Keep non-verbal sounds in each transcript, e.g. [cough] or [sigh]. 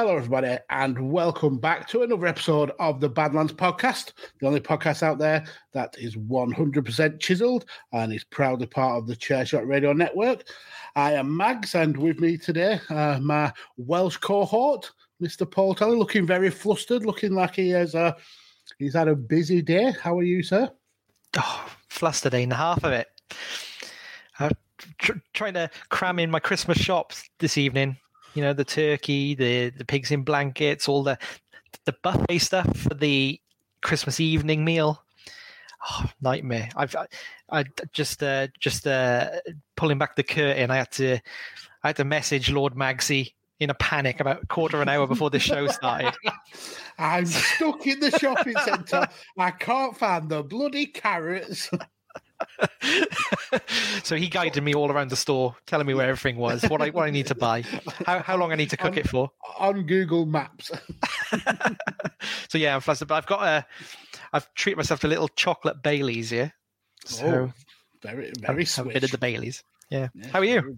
Hello, everybody, and welcome back to another episode of the Badlands Podcast, the only podcast out there that is 100% chiseled and is proudly part of the Chairshot Radio Network. I am Mags, and with me today, uh, my Welsh cohort, Mr. Paul Tully, looking very flustered, looking like he has uh, he's had a busy day. How are you, sir? Oh, flustered ain't half of it. Tr- trying to cram in my Christmas shops this evening you know the turkey, the the pigs in blankets, all the the buffet stuff for the Christmas evening meal. Oh, nightmare! I've I, I just uh, just uh, pulling back the curtain. I had to I had to message Lord Magsy in a panic about a quarter of an hour before the show started. [laughs] I'm stuck in the shopping centre. I can't find the bloody carrots. [laughs] [laughs] so he guided me all around the store, telling me where everything was, what I what I need to buy, how how long I need to cook on, it for on Google Maps. [laughs] so yeah, I'm flustered, but I've got a, I've treated myself to a little chocolate Bailey's here. So oh, very very a bit of the Bailey's. Yeah. Yeah, How are you?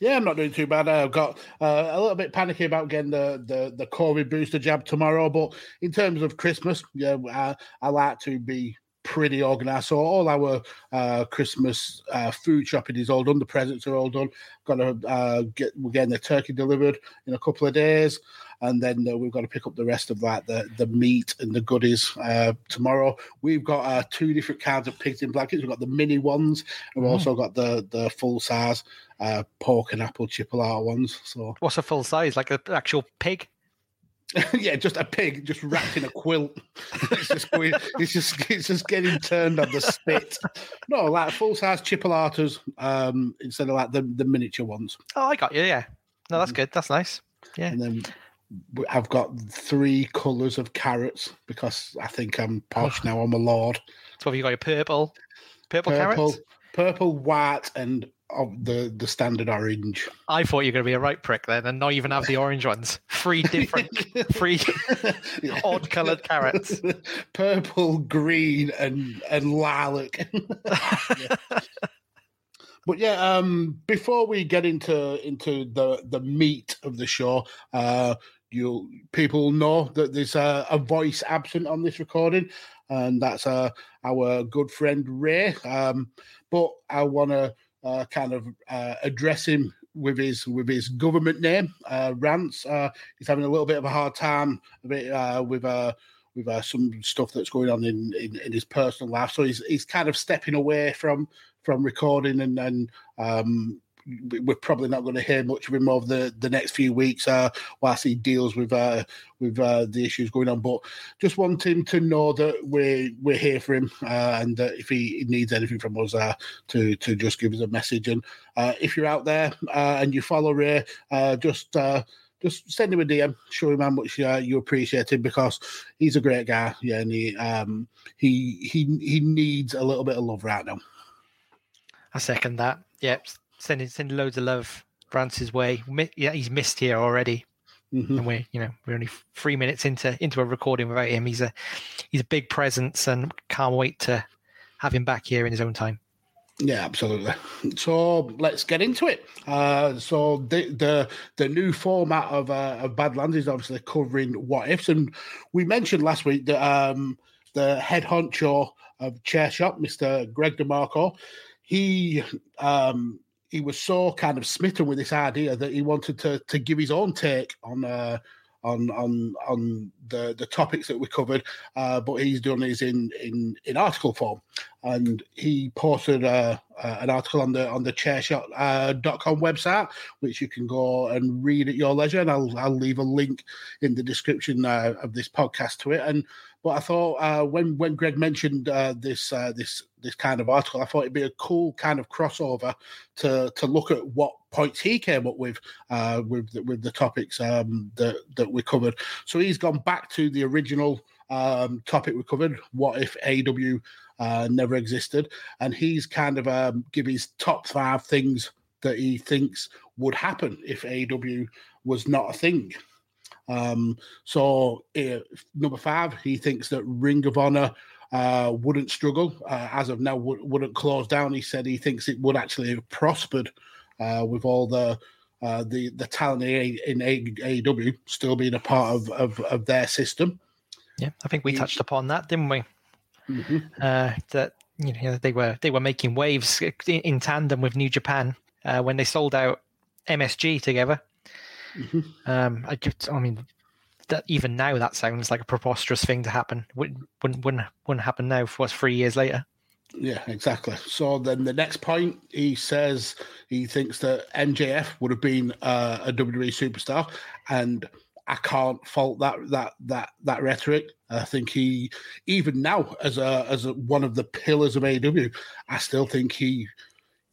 yeah, I'm not doing too bad. I've got uh, a little bit panicky about getting the, the, the COVID booster jab tomorrow, but in terms of Christmas, yeah, I, I like to be pretty organized. So all our uh, Christmas uh, food shopping is all done. The presents are all done. Got to uh, get we're getting the turkey delivered in a couple of days, and then uh, we've got to pick up the rest of that the the meat and the goodies uh, tomorrow. We've got uh, two different kinds of pigs in blankets. We've got the mini ones, and we've Mm. also got the the full size uh, pork and apple chipolata ones. So What's a full size? Like an actual pig? [laughs] yeah, just a pig just wrapped in a quilt. it's just going, it's just it's just getting turned on the spit. No, like full size chipolatas um, instead of like the the miniature ones. Oh, I got you. Yeah. No, that's good. That's nice. Yeah. And then I've got three colours of carrots because I think I'm posh now. I'm a lord. So have you got your purple, purple, Purple, carrots? purple, white, and of the the standard orange. I thought you were going to be a right prick then, and not even have the orange ones. Three different, [laughs] three odd coloured carrots. [laughs] purple, green, and and lilac. Yeah. [laughs] But yeah, um, before we get into into the the meat of the show, uh, you people know that there's a, a voice absent on this recording, and that's uh, our good friend Rey. Um, but I want to uh, kind of uh, address him with his with his government name, uh, Rance. Uh, he's having a little bit of a hard time a bit, uh, with uh, with uh, some stuff that's going on in, in, in his personal life. So he's he's kind of stepping away from from recording, and and um, we're probably not going to hear much of him over the, the next few weeks uh, whilst he deals with uh, with uh, the issues going on. But just want him to know that we're we're here for him, uh, and if he needs anything from us, uh, to to just give us a message. And uh, if you're out there and you follow Rey, just. Just send him a DM, show him how much uh, you appreciate him because he's a great guy. Yeah, and he um, he he he needs a little bit of love right now. I second that. Yep. Sending sending loads of love France's way. Yeah, he's missed here already. Mhm. and we're you know we're only three minutes into into a recording without him. He's a he's a big presence, and can't wait to have him back here in his own time. Yeah, absolutely. So let's get into it. Uh, so the the the new format of uh, of Badlands is obviously covering what ifs, and we mentioned last week that um, the head honcho of Chairshot, Mister Greg DeMarco, he um, he was so kind of smitten with this idea that he wanted to to give his own take on. Uh, on on on the the topics that we covered, uh, but he's done his in in in article form. and he posted uh, uh, an article on the on the chairshot.com uh, website, which you can go and read at your leisure. And I'll I'll leave a link in the description uh, of this podcast to it. And but I thought when when Greg mentioned this this this kind of article, I thought it'd be a cool kind of crossover to to look at what points he came up with uh, with the, with the topics um, that that we covered. So he's gone back to the original um, topic we covered. What if AEW uh, never existed? And he's kind of um, give his top five things that he thinks would happen if AEW was not a thing. Um, so uh, number five, he thinks that Ring of Honor uh, wouldn't struggle uh, as of now, w- wouldn't close down. He said he thinks it would actually have prospered uh, with all the uh, the the talent in AEW still being a part of, of, of their system. Yeah, I think we touched upon that, didn't we? Mm-hmm. Uh, that you know they were they were making waves in, in tandem with New Japan uh when they sold out MSG together. Mm-hmm. Um, I just, I mean, that even now that sounds like a preposterous thing to happen. Wouldn't wouldn't wouldn't, happen now. For what's three years later? Yeah, exactly. So then the next point, he says he thinks that MJF would have been uh, a WWE superstar, and I can't fault that that that that rhetoric. I think he, even now, as a as a, one of the pillars of AEW, I still think he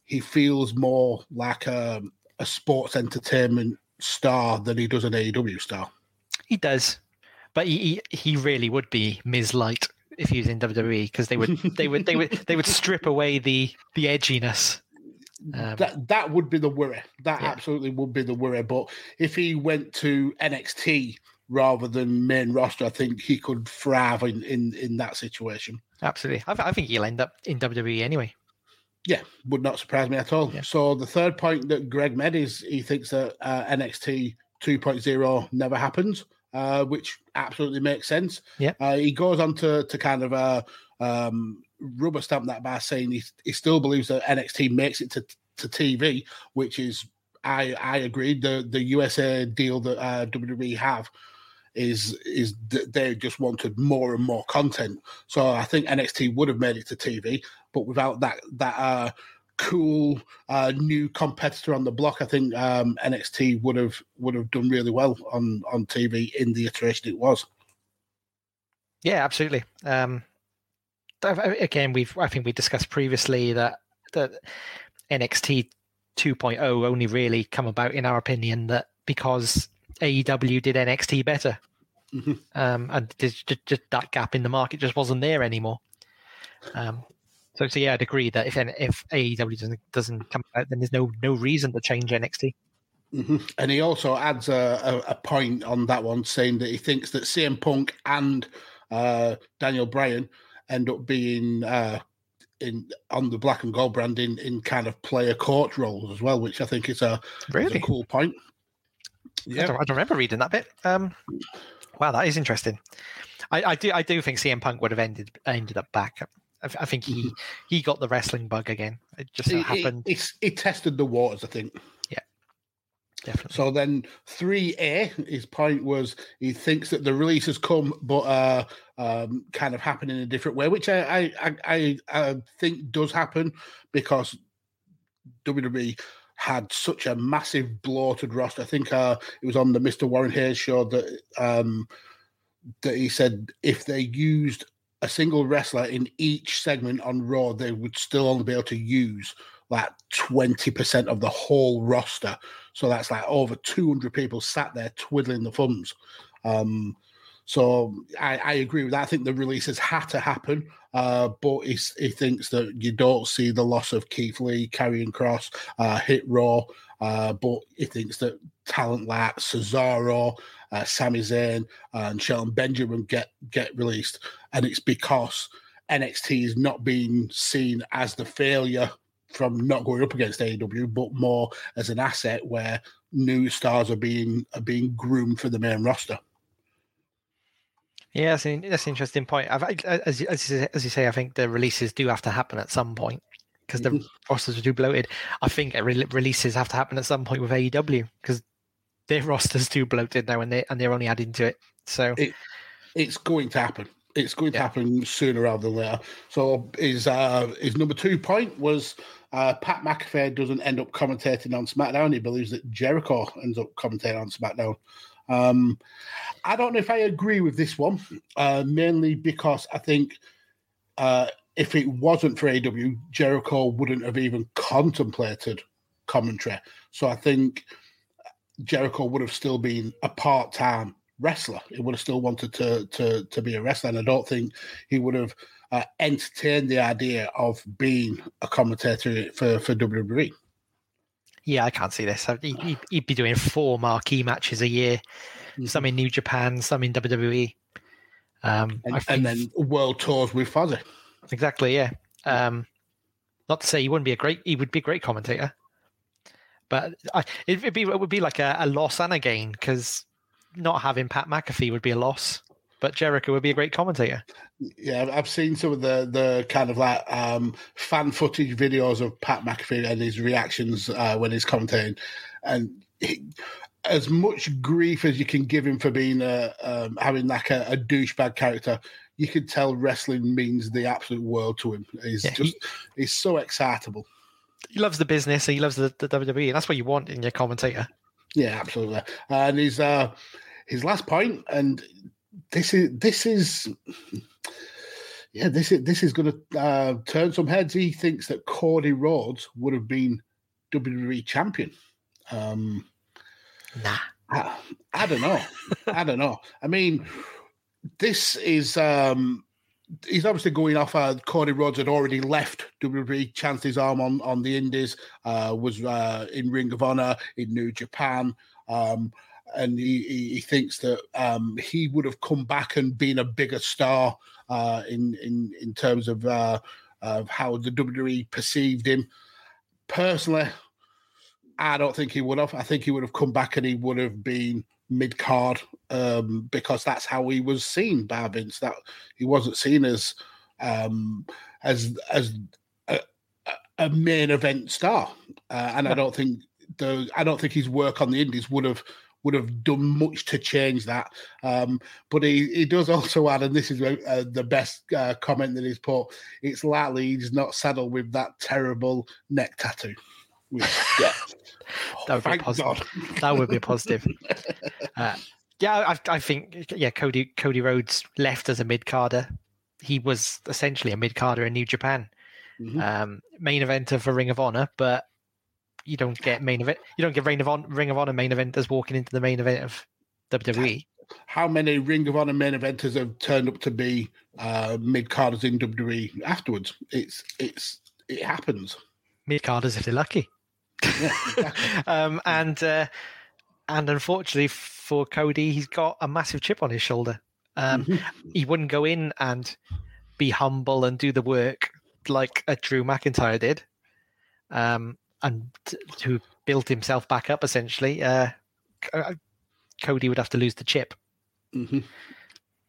he feels more like a, a sports entertainment star than he does an AEW star. He does, but he he really would be Miz Light if he was in WWE because they would they would they would they would strip away the the edginess. Um, that that would be the worry. That yeah. absolutely would be the worry. But if he went to NXT rather than main roster, I think he could thrive in in, in that situation. Absolutely, I, I think he'll end up in WWE anyway. Yeah, would not surprise me at all. Yeah. So the third point that Greg made is he thinks that uh, NXT 2.0 never happens, uh, which absolutely makes sense. Yeah. Uh, he goes on to to kind of uh, um, rubber stamp that by saying he, he still believes that NXT makes it to to TV, which is I I agree. The the USA deal that uh, WWE have is is they just wanted more and more content. So I think NXT would have made it to TV, but without that that uh, cool uh, new competitor on the block, I think um, NXT would have would have done really well on on TV in the iteration it was. Yeah, absolutely. Um, again, we've I think we discussed previously that that NXT 2.0 only really come about in our opinion that because AEW did NXT better. Mm-hmm. Um, and just, just, that gap in the market just wasn't there anymore. Um, so, so yeah, I'd agree that if if AEW doesn't doesn't come out, then there's no no reason to change NXT. Mm-hmm. And he also adds a, a, a, point on that one, saying that he thinks that CM Punk and uh, Daniel Bryan end up being uh, in on the black and gold brand in, in kind of player coach roles as well, which I think is a, really? is a cool point. Yeah, I don't, I don't, remember reading that bit. Um, wow, that is interesting. I, I, do I do think CM Punk would have ended ended up back. I, I think he mm-hmm. he got the wrestling bug again. It just so happened. He, he, tested the waters, I think. Yeah, definitely. So then three A, his point was he thinks that the release has come, but uh, um, kind of happen in a different way, which I I, I, I think does happen because WWE had such a massive bloated roster. I think uh, it was on the Mr. Warren Hayes show that um, that he said if they used a single wrestler in each segment on Raw, they would still only be able to use like 20% of the whole roster. So that's like over 200 people sat there twiddling the thumbs. Um, so I, I, agree with that. I think the releases had to happen, uh, but he, he, thinks that you don't see the loss of Keith Lee, Karrion Kross, uh, Hit Row, uh, but he thinks that talent like Cesaro, uh, Sami Zayn, and Shelton Benjamin get get released, and it's because NXT is not being seen as the failure from not going up against AEW, but more as an asset where new stars are being are being groomed for the main roster. Yeah, that's an, that's an interesting point. I've, as, as, as you say, I think the releases do have to happen at some point because the mm-hmm. rosters are too bloated. I think re- releases have to happen at some point with AEW because their [laughs] roster's too bloated now, and they and they're only adding to it. So it, it's going to happen. It's going to happen sooner rather than later. So his uh, his number two point was uh, Pat McAfee doesn't end up commentating on SmackDown. He believes that Jericho ends up commentating on SmackDown. Um, I don't know if I agree with this one, uh, mainly because I think uh, if it wasn't for AEW, Jericho wouldn't have even contemplated commentary. So I think Jericho would have still been a part time wrestler. He would have still wanted to to to be a wrestler, and I don't think he would have uh, entertained the idea of being a commentator for for WWE. Yeah, I can't see this. He'd, he'd be doing four marquee matches a year, mm-hmm. some in New Japan, some in WWE, um, and, and, then world tours with Fozzy. Exactly. Yeah. Um, not to say he wouldn't be a great. He would be a great commentator, but I, it'd be it would be like a, a loss and a gain because not having Pat McAfee would be a loss, but Jericho would be a great commentator. Yeah, I've seen some of the the kind of like um, fan footage videos of Pat McAfee and his reactions uh, when he's commentating, and he, as much grief as you can give him for being a um, having like a, a douchebag character, you can tell wrestling means the absolute world to him. He's yeah, just he, he's so excitable. He loves the business. He loves the, the WWE. And that's what you want in your commentator. Yeah, absolutely. And his uh, his last point, and this is this is yeah, this is this is going to uh, turn some heads. He thinks that Cody Rhodes would have been WWE champion. Um, nah, I, I don't know. I don't know. I mean, this is um, he's obviously going off. Uh, Cody Rhodes had already left WWE, chanced his arm on on the Indies, uh, was uh, in Ring of Honor in New Japan. Um, and he, he, thinks that um, he would have come back and been a bigger star uh, in in in terms of uh, of how the WWE perceived him. Personally, I don't think he would have. I think he would have come back and he would have been mid card um, because that's how he was seen by Vince. That he wasn't seen as um, as as a, a main event star, uh, and I don't think the I don't think his work on the Indies would have would have done much to change that. Um, but he, he does also add, and this is uh, the best uh, comment that he's put, it's likely he's not saddled with that terrible neck tattoo. Which, yeah. That would be positive. that would be positive. [laughs] Uh, yeah, I, I, think yeah, Cody Cody Rhodes left as a mid carder. He was essentially a mid carder in New Japan, mm-hmm. um, main eventer for Ring of Honor, but you don't get main event. You don't get Ring of Honor, Ring of Honor main eventers walking into the main event of WWE. How many Ring of Honor main eventers have turned up to be uh, mid carders in WWE afterwards? It's it's it happens. Mid carders if they're lucky. Yeah, [laughs] exactly. um, and uh, and unfortunately for Cody, he's got a massive chip on his shoulder. Um, mm-hmm. [laughs] He wouldn't go in and be humble and do the work like a Drew McIntyre did. Um, and who built himself back up essentially, uh, uh, Cody would have to lose the chip. Mm-hmm.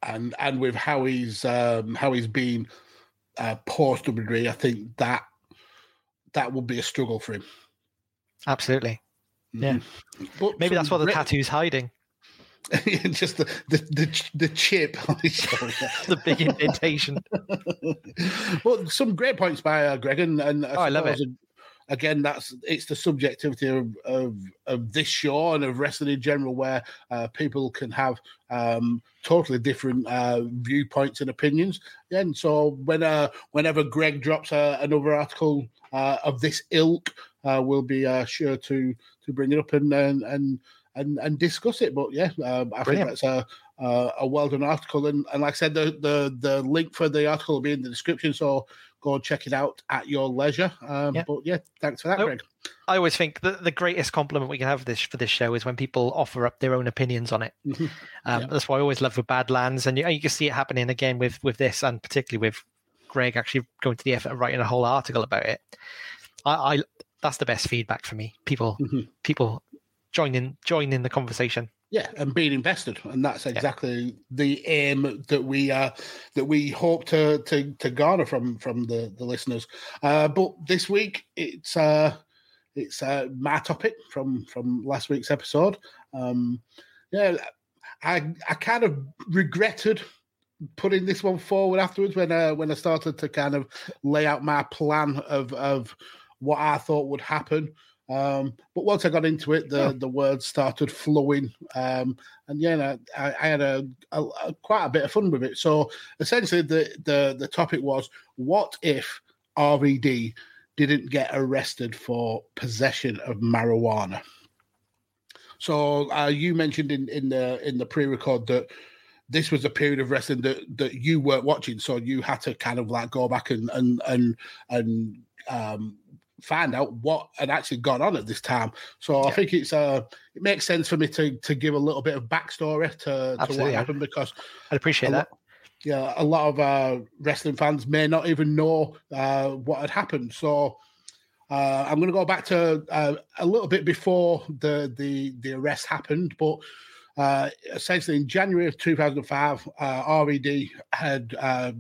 And and with how he's um, how he's been uh, post WWE, I think that that would be a struggle for him. Absolutely. Mm-hmm. Yeah. But Maybe that's what the re- tattoo's hiding. [laughs] just the, the the the, chip on his shoulder, [laughs] the big indentation. [laughs] well, some great points by uh, Greg, and, and I, oh, I love it again, that's it's the subjectivity of, of, of this show and of wrestling in general, where uh, people can have um, totally different uh, viewpoints and opinions. And so, when uh, whenever Greg drops uh, another article uh, of this ilk, uh, we'll be sure to to bring it up and and and and, and discuss it. But yeah, um, I Brilliant. think that's a a well done article, and, and like I said, the, the the link for the article will be in the description. So go and check it out at your leisure. Um, yeah. But yeah, thanks for that, Greg. I always think that the greatest compliment we can have this for this show is when people offer up their own opinions on it. [laughs] Mm-hmm. Um, yeah. That's why I always love with Badlands, and you, you can see it happening again with with this, and particularly with Greg actually going to the effort of writing a whole article about it. I, I that's the best feedback for me. People mm-hmm. people joining joining the conversation. Yeah, and being invested, and that's exactly yeah. the aim that we uh, that we hope to to, to garner from from the the listeners. Uh, but this week it's uh, it's uh, my topic from from last week's episode. Um, yeah, I I kind of regretted putting this one forward afterwards when uh, when I started to kind of lay out my plan of of what I thought would happen. Um, but once I got into it, the, the words started flowing, um, and yeah, I, I had a, a, a, quite a bit of fun with it. So essentially, the the the topic was: what if RVD didn't get arrested for possession of marijuana? So uh, you mentioned in, in the in the pre-record that this was a period of wrestling that, that you weren't watching, so you had to kind of like go back and and and and um, find out what had actually gone on at this time. So yeah. I think it's uh it makes sense for me to to give a little bit of backstory to, to what happened because I'd appreciate that. Lot, yeah, a lot of uh, wrestling fans may not even know uh, what had happened. So uh, I'm going to go back to uh, a little bit before the the the arrest happened, but. Uh, essentially, in January of 2005, uh, RVD had uh,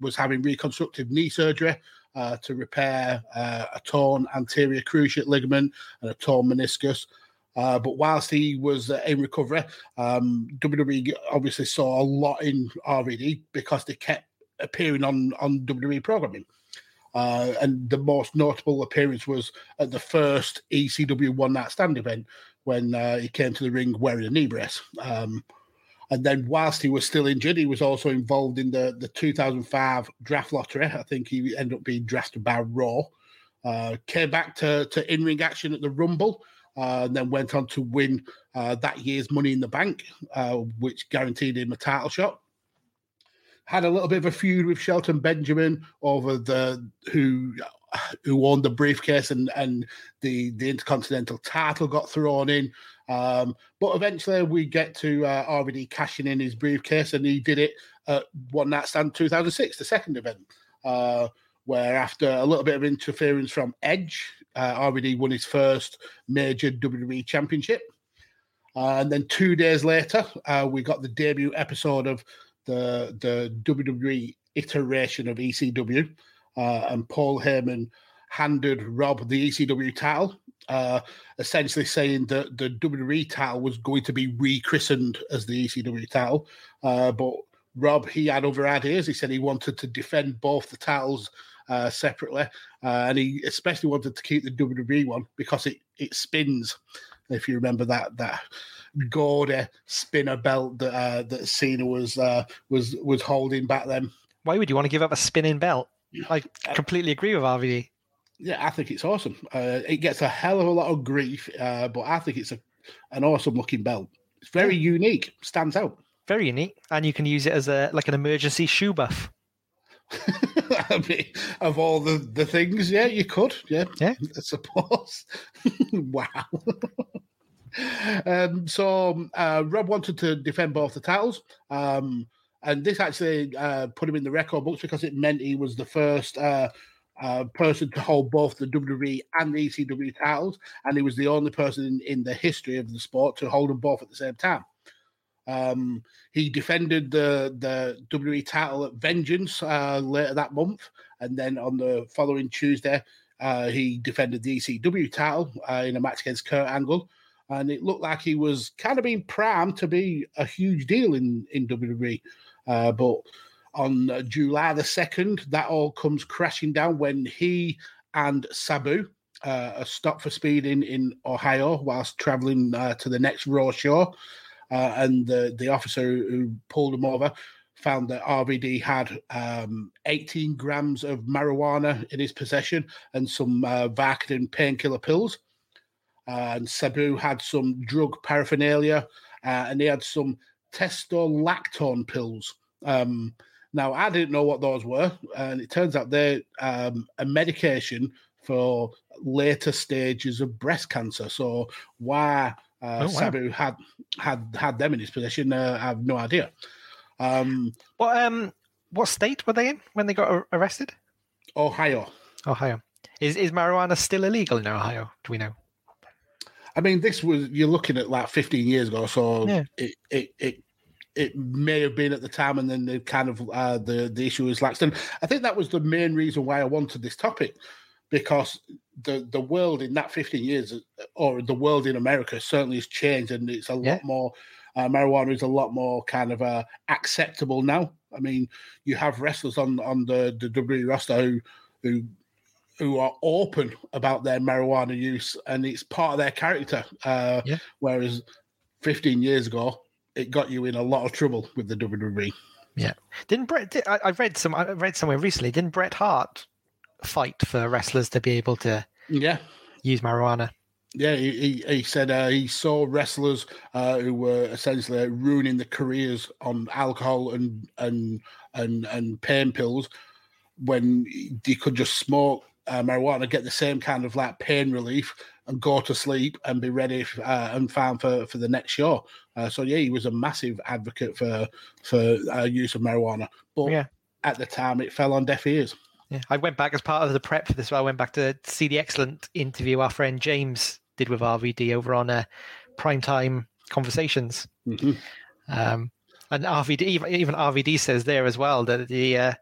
was having reconstructive knee surgery uh, to repair uh, a torn anterior cruciate ligament and a torn meniscus. Uh, but whilst he was uh, in recovery, um, WWE obviously saw a lot in RVD because they kept appearing on, on WWE programming. Uh, and the most notable appearance was at the first ECW One Night Stand event when uh, he came to the ring wearing a knee brace. Um, and then, whilst he was still injured, he was also involved in the, the 2005 draft lottery. I think he ended up being drafted by Raw. Uh, came back to, to in ring action at the Rumble, uh, and then went on to win uh, that year's Money in the Bank, uh, which guaranteed him a title shot. Had a little bit of a feud with Shelton Benjamin over the who who owned the briefcase and and the the intercontinental title got thrown in. Um, but eventually we get to uh, RVD cashing in his briefcase, and he did it at One Night Stand 2006, the second event, uh, where after a little bit of interference from Edge, uh, RVD won his first major WWE championship. Uh, and then two days later, uh, we got the debut episode of the the WWE iteration of ECW, uh, and Paul Heyman handed Rob the ECW title, uh, essentially saying that the WWE title was going to be rechristened as the ECW title. Uh, but Rob, he had other ideas. He said he wanted to defend both the titles uh, separately, uh, and he especially wanted to keep the WWE one because it it spins. If you remember that that gaudy spinner belt that uh, that Cena was uh, was was holding back then. Why would you want to give up a spinning belt? I completely agree with RVD. Yeah, I think it's awesome. Uh, it gets a hell of a lot of grief, uh, but I think it's a an awesome looking belt. It's very yeah. unique, stands out. Very unique, and you can use it as a like an emergency shoe buff. [laughs] I mean, of all the, the things, yeah, you could, yeah, yeah, [laughs] I suppose. [laughs] wow. um, so uh, Rob wanted to defend both the titles. Um, and this actually uh, put him in the record books because it meant he was the first uh, uh, person to hold both the WWE and the ECW titles, and he was the only person in, in the history of the sport to hold them both at the same time. Um, he defended the the WWE title at Vengeance uh, later that month, and then on the following Tuesday, uh, he defended the ECW title uh, in a match against Kurt Angle, and it looked like he was kind of being primed to be a huge deal in in WWE. Uh, but on uh, July the 2nd, that all comes crashing down when he and Sabu uh, are stopped for speeding in Ohio whilst traveling uh, to the next Raw show. Uh, and the, the officer who pulled him over found that RVD had um, 18 grams of marijuana in his possession and some uh, Vicodin painkiller pills. Uh, and Sabu had some drug paraphernalia uh, and he had some testolactone pills. Um, now, I didn't know what those were, and it turns out they're um, a medication for later stages of breast cancer. So, why uh, oh, wow. Sabu had had had them in his possession, uh, I have no idea. Um, what um, what state were they in when they got arrested? Ohio. Ohio. Is is marijuana still illegal in Ohio? Do we know? I mean, this was you're looking at like 15 years ago, so yeah. it, it it it may have been at the time, and then the kind of uh, the the issue is laxed. And I think that was the main reason why I wanted this topic, because the the world in that 15 years, or the world in America, certainly has changed, and it's a yeah. lot more uh, marijuana is a lot more kind of uh, acceptable now. I mean, you have wrestlers on on the the WWE roster who who who are open about their marijuana use, and it's part of their character. Uh, Yeah. Whereas 15 years ago, it got you in a lot of trouble with the WWE. Yeah, didn't Bret? Did, I, I read some. I read somewhere recently. Didn't Bret Hart fight for wrestlers to be able to Yeah, use marijuana? Yeah, he, he, he said uh, he saw wrestlers uh, who were essentially ruining their careers on alcohol and and and and pain pills when they could just smoke uh, marijuana, get the same kind of like pain relief, and go to sleep and be ready uh, and found for for the next show. Uh, so yeah, he was a massive advocate for for uh, use of marijuana, but Yeah. at the time it fell on deaf ears. Yeah, I went back as part of the prep for this. I went back to see the excellent interview our friend James did with RVD over on uh, Primetime Conversations. Mhm. Um, and RVD, even, even RVD says there as well that the uh,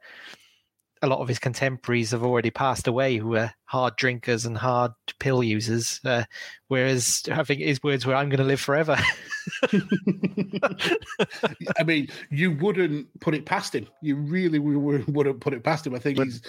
a lot of his contemporaries have already passed away who were hard drinkers and hard pill users. Uh, whereas I think his words were, "I'm going to live forever." [laughs] I mean, you wouldn't put it past him. You really wouldn't put it past him. I think he's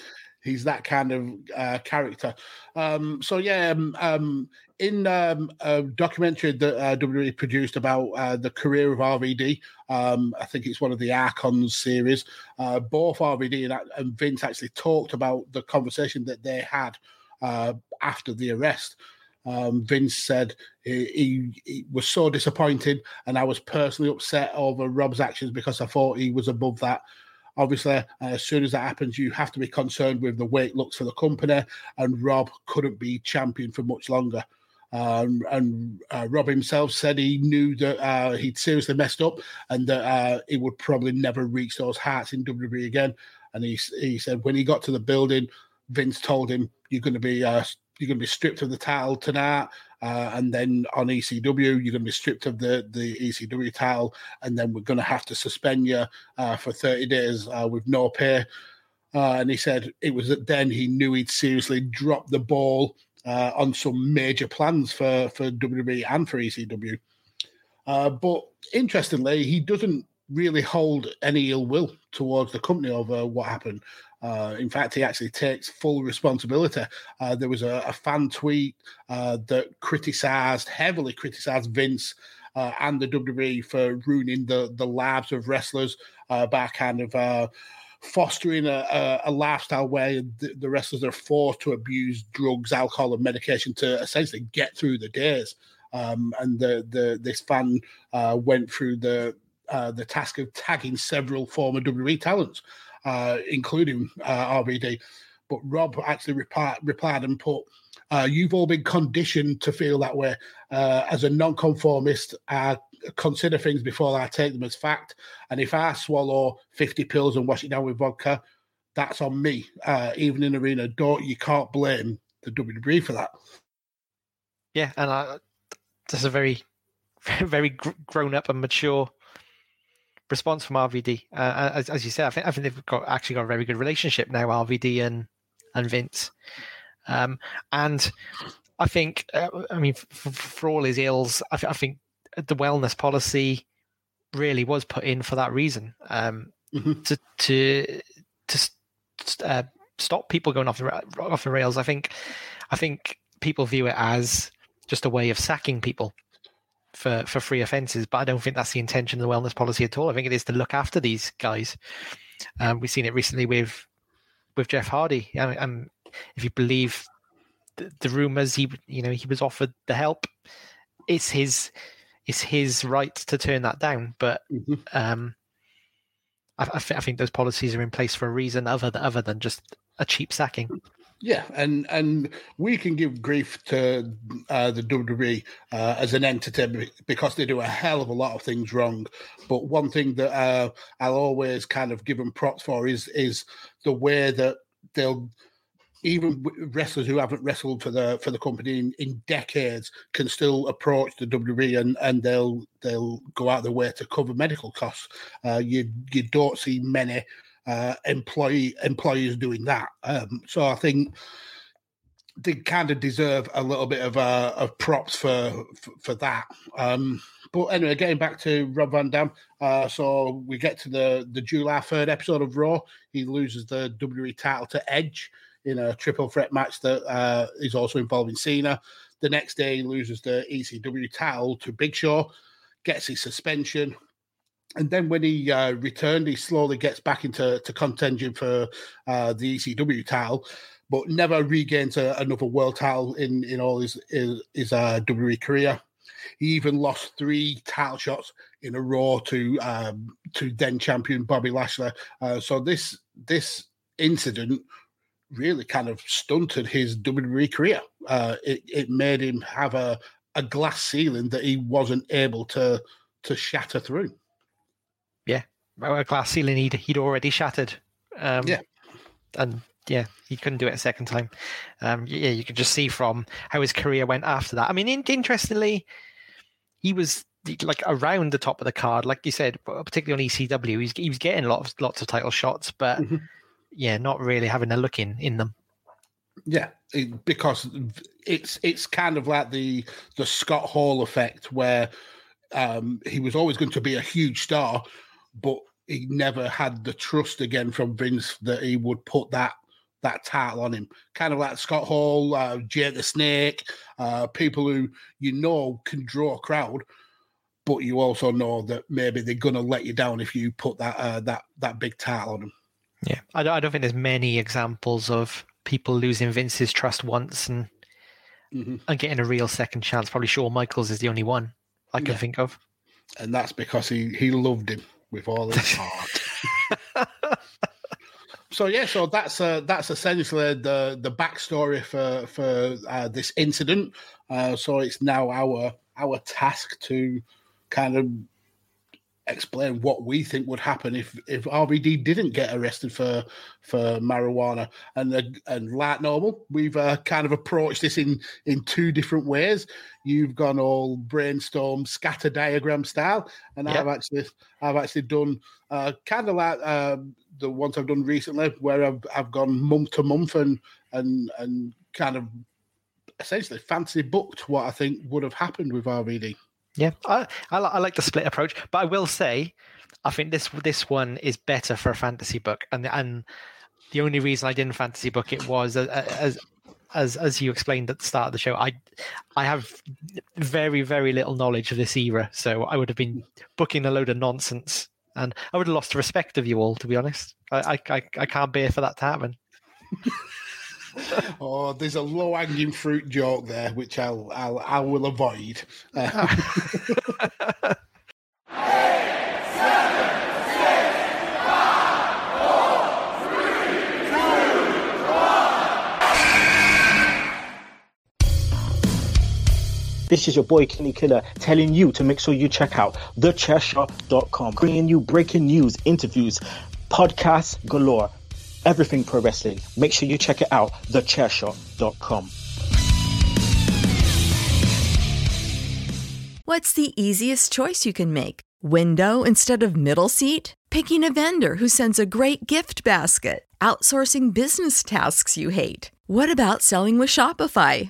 he's that kind of uh, character. Um, so yeah, um, um, in um, a documentary that uh, WWE produced about uh, the career of RVD, um, I think it's one of the Icons series. Uh, both RVD and, and Vince actually talked about the conversation that they had uh, after the arrest. Um, Vince said he, he, he was so disappointed, and I was personally upset over Rob's actions because I thought he was above that. Obviously, uh, as soon as that happens, you have to be concerned with the way it looks for the company, and Rob couldn't be champion for much longer. Um, and uh, Rob himself said he knew that uh, he'd seriously messed up and that uh, he would probably never reach those heights in WWE again. And he he said when he got to the building, Vince told him, "You're going to be uh, you're going to be stripped of the title tonight, uh, and then on ECW you're going to be stripped of the the ECW title, and then we're going to have to suspend you uh, for 30 days with no pay." And he said it was then he knew he'd seriously dropped the ball uh, on some major plans for for WWE and for ECW. Uh, but interestingly, he doesn't really hold any ill will towards the company over what happened. Uh, in fact, he actually takes full responsibility. Uh, there was a, a fan tweet uh, that criticized, heavily criticized Vince uh, and the WWE for ruining the, the lives of wrestlers uh, by kind of uh, fostering a, a, a lifestyle where the, the wrestlers are forced to abuse drugs, alcohol, and medication to essentially get through the days. Um, and the, the this fan uh, went through the uh, the task of tagging several former WWE talents, uh, including uh, RVD. But Rob actually replied, replied and put, uh, "You've all been conditioned to feel that way. Uh, as a non-conformist, consider things before I take them as fact. And if I swallow fifty pills and wash it down with vodka, that's on me. Uh, even in arena, don't you can't blame the WWE for that." yeah, and I, that's a very, [laughs] very grown up and mature response from RVD. Uh, as, as you said, I think I think they've got actually got a very good relationship now, RVD and and Vince. Um, and I think, uh, I mean, for, for all his ills, I, th- I think the wellness policy really was put in for that reason um, Mhm. to to to uh, stop people going off the off the rails. I think I think people view it as just a way of sacking people for for free offences, but I don't think that's the intention of the wellness policy at all. I think it is to look after these guys. Um, we've seen it recently with with Jeff Hardy. And, and if you believe the, the rumors, he you know he was offered the help. It's his it's his right to turn that down, but Mhm. um, I, I, th- I think those policies are in place for a reason other than, other than just a cheap sacking. Yeah, and and we can give grief to uh, the WWE uh, as an entity because they do a hell of a lot of things wrong. But one thing that uh, I'll always kind of give them props for is is the way that they'll even wrestlers who haven't wrestled for the for the company in, in decades can still approach the WWE and, and they'll they'll go out of their way to cover medical costs. Uh, you you don't see many uh, employee employers doing that. Um, so I think they kind of deserve a little bit of uh, of props for for, for that. Um, but anyway, getting back to Rob Van Dam, uh, so we get to the the July third episode of Raw. He loses the WWE title to Edge in a triple threat match that uh, is also involving Cena. The next day, he loses the ECW title to Big Show, gets his suspension, and then when he uh, returned, he slowly gets back into to contention for uh, the ECW title, but never regains a, another world title in in all his his, his uh, WWE career. He even lost three title shots in a row to um, to then champion Bobby Lashley. Uh, so this this incident really kind of stunted his WWE career. Uh, it, it made him have a, a glass ceiling that he wasn't able to to shatter through. Yeah, a glass ceiling he'd he'd already shattered. Um, Yeah. and yeah, he couldn't do it a second time. Um, yeah, you could just see from how his career went after that. I mean, in, interestingly, he was like around the top of the card, like you said, particularly on ECW. He's, he was getting lots lots of title shots, but Mhm. Yeah, not really having a look in in them. Yeah, it- because it's it's kind of like the the Scott Hall effect, where um, he was always going to be a huge star, but he never had the trust again from Vince that he would put that that title on him. Kind of like Scott Hall, uh, Jake the Snake, uh, people who you know can draw a crowd, but you also know that maybe they're going to let you down if you put that uh, that that big title on them. Yeah, I don't, I don't think there's many examples of people losing Vince's trust once and hmm and getting a real second chance. Probably Shawn Michaels is the only one I can Yeah. think of. and that's because he he loved him with all his [laughs] heart. so yeah, so that's uh, that's essentially the the backstory for for uh, this incident. Uh, so it's now our our task to kind of explain what we think would happen if if RVD didn't get arrested for for marijuana. And uh, and like normal, we've uh, kind of approached this in in two different ways. You've gone all brainstorm scatter diagram style, and Yep. I've actually I've actually done uh, kind of like um, the ones I've done recently, where I've I've gone month to month and and and kind of essentially fancy booked what I think would have happened with RVD. Yeah, I, I, I like the split approach, but I will say, I think this this one is better for a fantasy book, and and the only reason I didn't fantasy book it was as as as you explained at the start of the show. I I have very very little knowledge of this era, so I would have been booking a load of nonsense, and I would have lost the respect of you all. To be honest, I I, I can't bear for that to happen. [laughs] [laughs] Oh, there's a low hanging fruit joke there, which I'll I'll I will avoid. Uh, This is your boy Kenny Killer telling you to make sure you check out thechairshot.com, bringing you breaking news, interviews, podcasts galore, everything pro wrestling. Make sure you check it out, thechairshot.com. What's the easiest choice you can make? Window instead of middle seat? Picking a vendor who sends a great gift basket? Outsourcing business tasks you hate? What about selling with Shopify?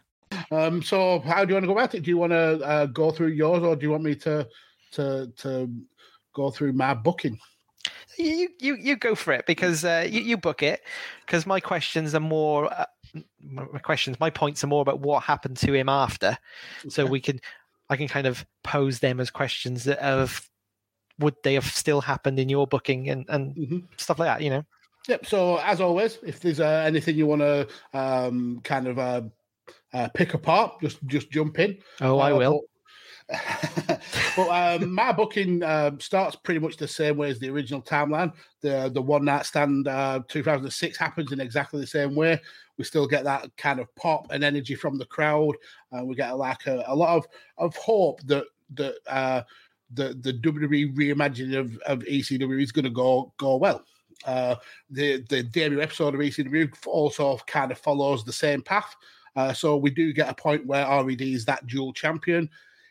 Um, so how do you want to go about it? Do you want to uh, go through yours, or do you want me to to to go through my booking? You you you go for it because uh, you you book it because my questions are more. Uh, my questions, my points are more about what happened to him after, so we can, I can kind of pose them as questions that of would they have still happened in your booking and and Mhm. stuff like that, you know. Yep. So as always, if there's uh, anything you want to um, kind of uh, uh, pick apart, just just jump in. Oh, I Uh, will. [laughs] But, um, my booking um starts pretty much the same way as the original timeline. The the one night stand uh, 2006 happens in exactly the same way. We still get that kind of pop and energy from the crowd. Uh, we get like a, a lot of of hope that that uh, the the WWE reimagining of, of ECW is going to go go well. Uh, the the debut episode of ECW also kind of follows the same path. Uh, so we do get a point where RVD is that dual champion.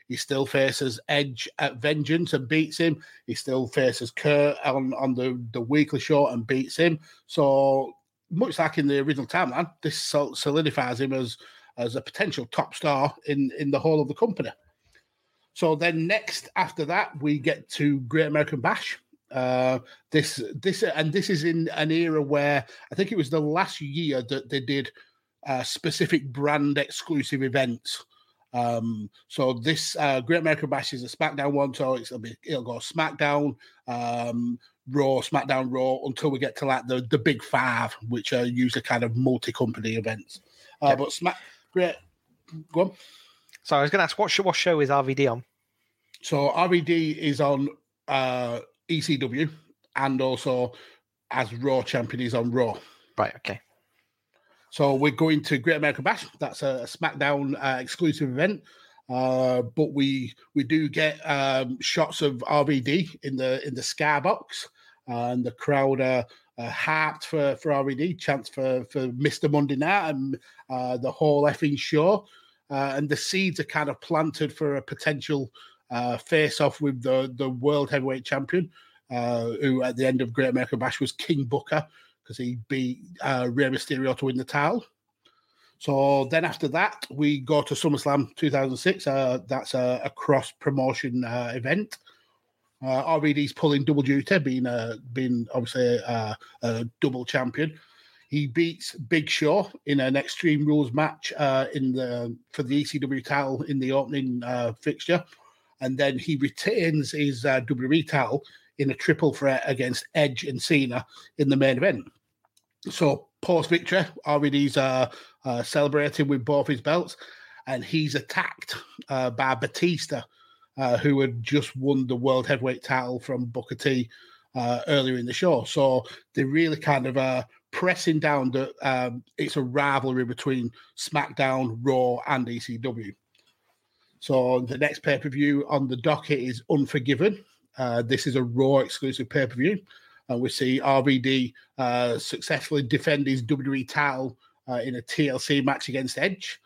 He still faces Edge at Vengeance and beats him. He still faces Kurt on, on the, the weekly show and beats him. So much like in the original timeline, this solidifies him as as a potential top star in in the whole of the company. So then next after that, we get to Great American Bash. Uh, this this and this is in an era where I think it was the last year that they did uh, specific brand exclusive events. Um, so this uh, Great American Bash is a SmackDown one, so it'll be it'll go SmackDown, um, Raw, SmackDown, Raw until we get to like the the big five, which are usually kind of multi-company events. Uh. But Smack, great, go on. So I was going to ask, what show, what show is RVD on? So RVD is on uh, ECW and also as Raw champion is on Raw. Right. Okay. So we're going to Great American Bash. That's a SmackDown uh, exclusive event. Uh, but we we do get um, shots of RVD in the in the skybox, and the crowd are uh, harped for for RVD, chants for for Mister Monday Night and uh, the whole effing show, uh, and the seeds are kind of planted for a potential uh, face off with the the world heavyweight champion, uh, who at the end of Great American Bash was King Booker because he beat uh, Rey Mysterio to win the title. So then after that, we go to SummerSlam 2006. Uh, that's a, a cross promotion uh, event. Uh, RVD's pulling double duty, being uh, being obviously uh, a double champion. He beats Big Show in an Extreme Rules match uh, in the for the ECW title in the opening uh, fixture, and then he retains his uh, WWE title in a triple threat against Edge and Cena in the main event. So post victory, RVD's uh, uh, celebrating with both his belts, and he's attacked uh, by Batista, uh, who had just won the world heavyweight title from Booker T uh, earlier in the show. So they're really kind of uh, pressing down that um, it's a rivalry between SmackDown, Raw, and ECW. So the next pay per view on the docket is Unforgiven. Uh, this is a Raw exclusive pay per view. And we see RVD uh, successfully defend his WWE title uh, in a TLC match against Edge.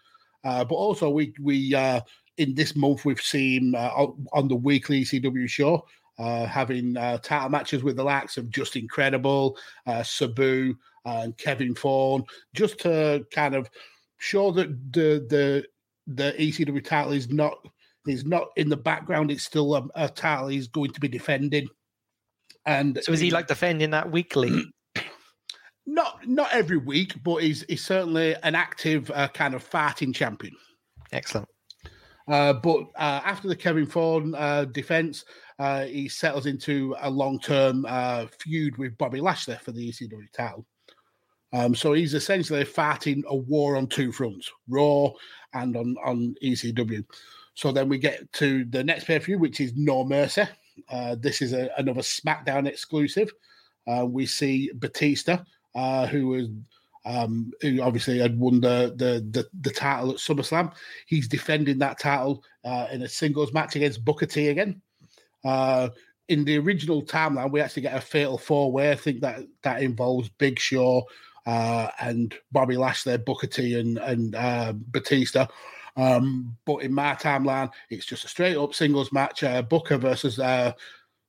Uh, but also, we we uh, in this month we've seen uh, on, the weekly ECW show uh, having uh, title matches with the likes of Justin Credible, uh, Sabu, and Kevin Thorn, just to kind of show that the the the ECW title is not is not in the background. It's still a, a title he's going to be defending. And So is he like defending that weekly? [clears throat] not not every week, but he's he's certainly an active uh, kind of fighting champion. Excellent. Uh, but uh, after the Kevin Thorn uh, defense, uh, he settles into a long term uh, feud with Bobby Lashley for the ECW title. Um, so he's essentially fighting a war on two fronts, Raw and on, on ECW. So then we get to the next pay per view, which is No Mercy. Uh, this is a, another SmackDown exclusive. Uh, we see Batista, uh, who was um, who obviously had won the, the the the title at SummerSlam. He's defending that title uh, in a singles match against Booker T again. Uh, in the original timeline, we actually get a fatal four way. I think that that involves Big Show uh, and Bobby Lashley, Booker T, and and Batista. Um, but in my timeline, it's just a straight up singles match: uh, Booker versus uh,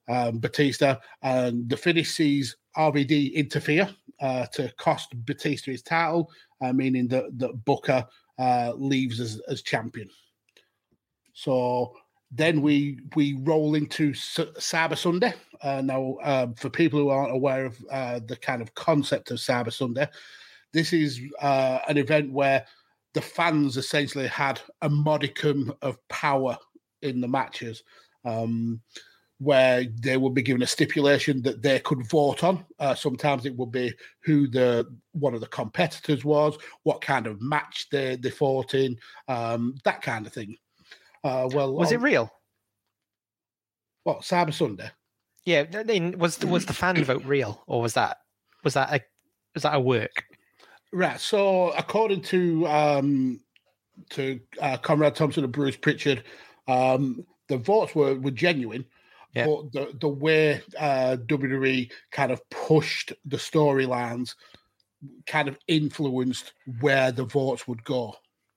um, Batista, and the finish sees RVD interfere uh, to cost Batista his title, uh, meaning that that Booker uh, leaves as, as champion. So then we we roll into S- Cyber Sunday. Uh, now, uh, for people who aren't aware of uh, the kind of concept of Cyber Sunday, this is uh, an event where the fans essentially had a modicum of power in the matches. Um, where they would be given a stipulation that they could vote on. Uh, sometimes it would be who the one of the competitors was, what kind of match they they fought in, um, that kind of thing. Uh, well, Was it real? what Cyber Sunday? Yeah. I mean, was the, was the fan vote real, or was that was that a was that a work? Right. So according to um, to uh, Conrad Thompson and Bruce Pritchard, um, the votes were were genuine. Yeah. But the the way uh, WWE kind of pushed the storylines kind of influenced where the votes would go.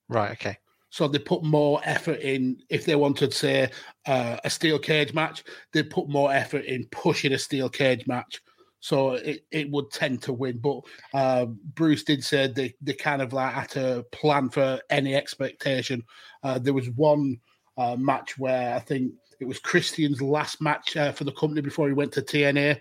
Right. Okay. So they put more effort in. If they wanted, say, uh, a steel cage match, they put more effort in pushing a steel cage match. So it, it would tend to win. But uh, Bruce did say they, they kind of like had to plan for any expectation. Uh, there was one uh, match where I think it was Christian's last match uh, for the company before he went to TNA.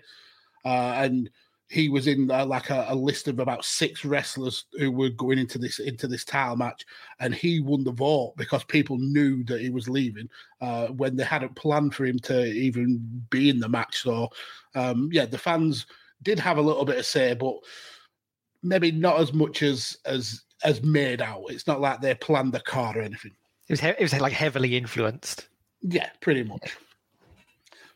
Uh, and he was in uh, like a, a list of about six wrestlers who were going into this into this title match, and he won the vote because people knew that he was leaving uh, when they hadn't planned for him to even be in the match. So, um, yeah, the fans did have a little bit of say, but maybe not as much as as as made out. It's not like they planned the card or anything. It was he- it was like heavily influenced. Yeah, pretty much.